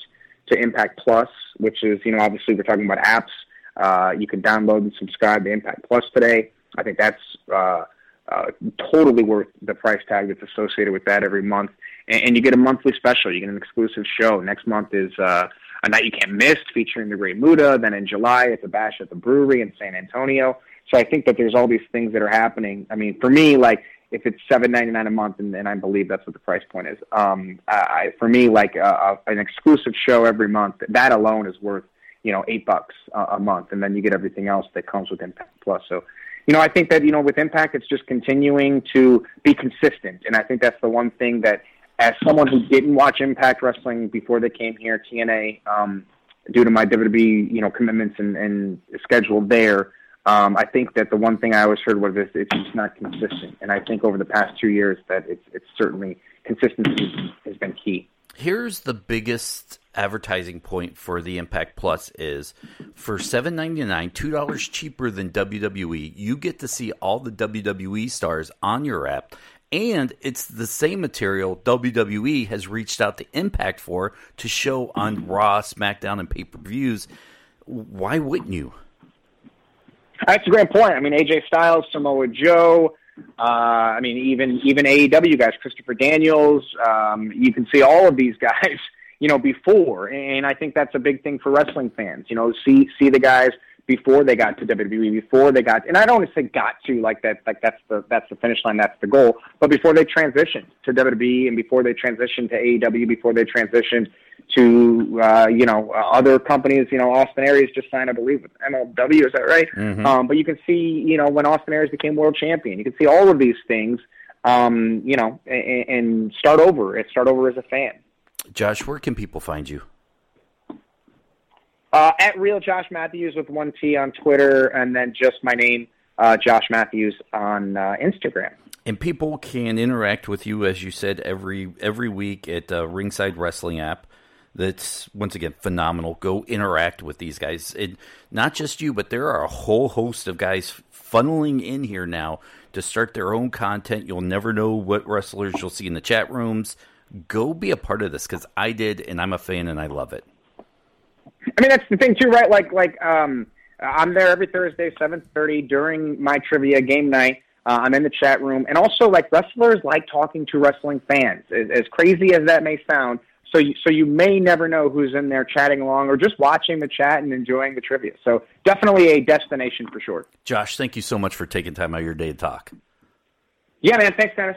to Impact Plus, which is you know obviously we're talking about apps. Uh, you can download and subscribe to Impact Plus today. I think that's uh, uh, totally worth the price tag that's associated with that every month. And, and you get a monthly special. You get an exclusive show. Next month is uh, a night you can't miss featuring the Great Muta. Then in July, it's a bash at the brewery in San Antonio. So I think that there's all these things that are happening. I mean, for me, like if it's seven ninety nine a month, and, and I believe that's what the price point is. Um, I, for me, like uh, an exclusive show every month, that alone is worth you know eight bucks a month, and then you get everything else that comes with Impact Plus. So you know, I think that, you know, with Impact, it's just continuing to be consistent. And I think that's the one thing that, as someone who didn't watch Impact Wrestling before they came here, TNA, um, due to my WWE, you know, commitments and, and schedule there, um, I think that the one thing I always heard was this, it's just not consistent. And I think over the past two years that it's, it's certainly consistency has been key. Here's the biggest advertising point for the Impact Plus is for seven ninety nine, two dollars cheaper than WWE. You get to see all the WWE stars on your app, and it's the same material WWE has reached out to Impact for to show on Raw, SmackDown, and pay per views. Why wouldn't you? That's a great point. I mean, AJ Styles, Samoa Joe. Uh, I mean, even even AEW guys, Christopher Daniels. Um, you can see all of these guys you know, before. And I think that's a big thing for wrestling fans. You know, see see the guys before they got to WWE, before they got, and I don't want to say got to like that, like that's the that's the finish line, that's the goal. But before they transitioned to WWE, and before they transitioned to AEW, before they transitioned to uh, you know uh, other companies, you know Austin Aries just signed, I believe, with MLW. Is that right? Mm-hmm. Um, but you can see, you know, when Austin Aries became world champion, you can see all of these things. Um, you know, and, and start over. And start over as a fan. Josh, where can people find you? Uh, at real Josh Matthews with one T on Twitter, and then just my name, uh, Josh Matthews on uh, Instagram. And people can interact with you, as you said, every every week at uh, Ringside Wrestling app. That's once again phenomenal. Go interact with these guys. It, not just you, but there are a whole host of guys funneling in here now to start their own content. You'll never know what wrestlers you'll see in the chat rooms go be a part of this because I did, and I'm a fan, and I love it. I mean, that's the thing too, right? Like, like um, I'm there every Thursday, seven thirty during my trivia game night. Uh, I'm in the chat room, and also like wrestlers like talking to wrestling fans. As, as crazy as that may sound, so you, so you may never know who's in there chatting along or just watching the chat and enjoying the trivia. So definitely a destination for sure. Josh, thank you so much for taking time out of your day to talk. Yeah, man. Thanks, Dennis.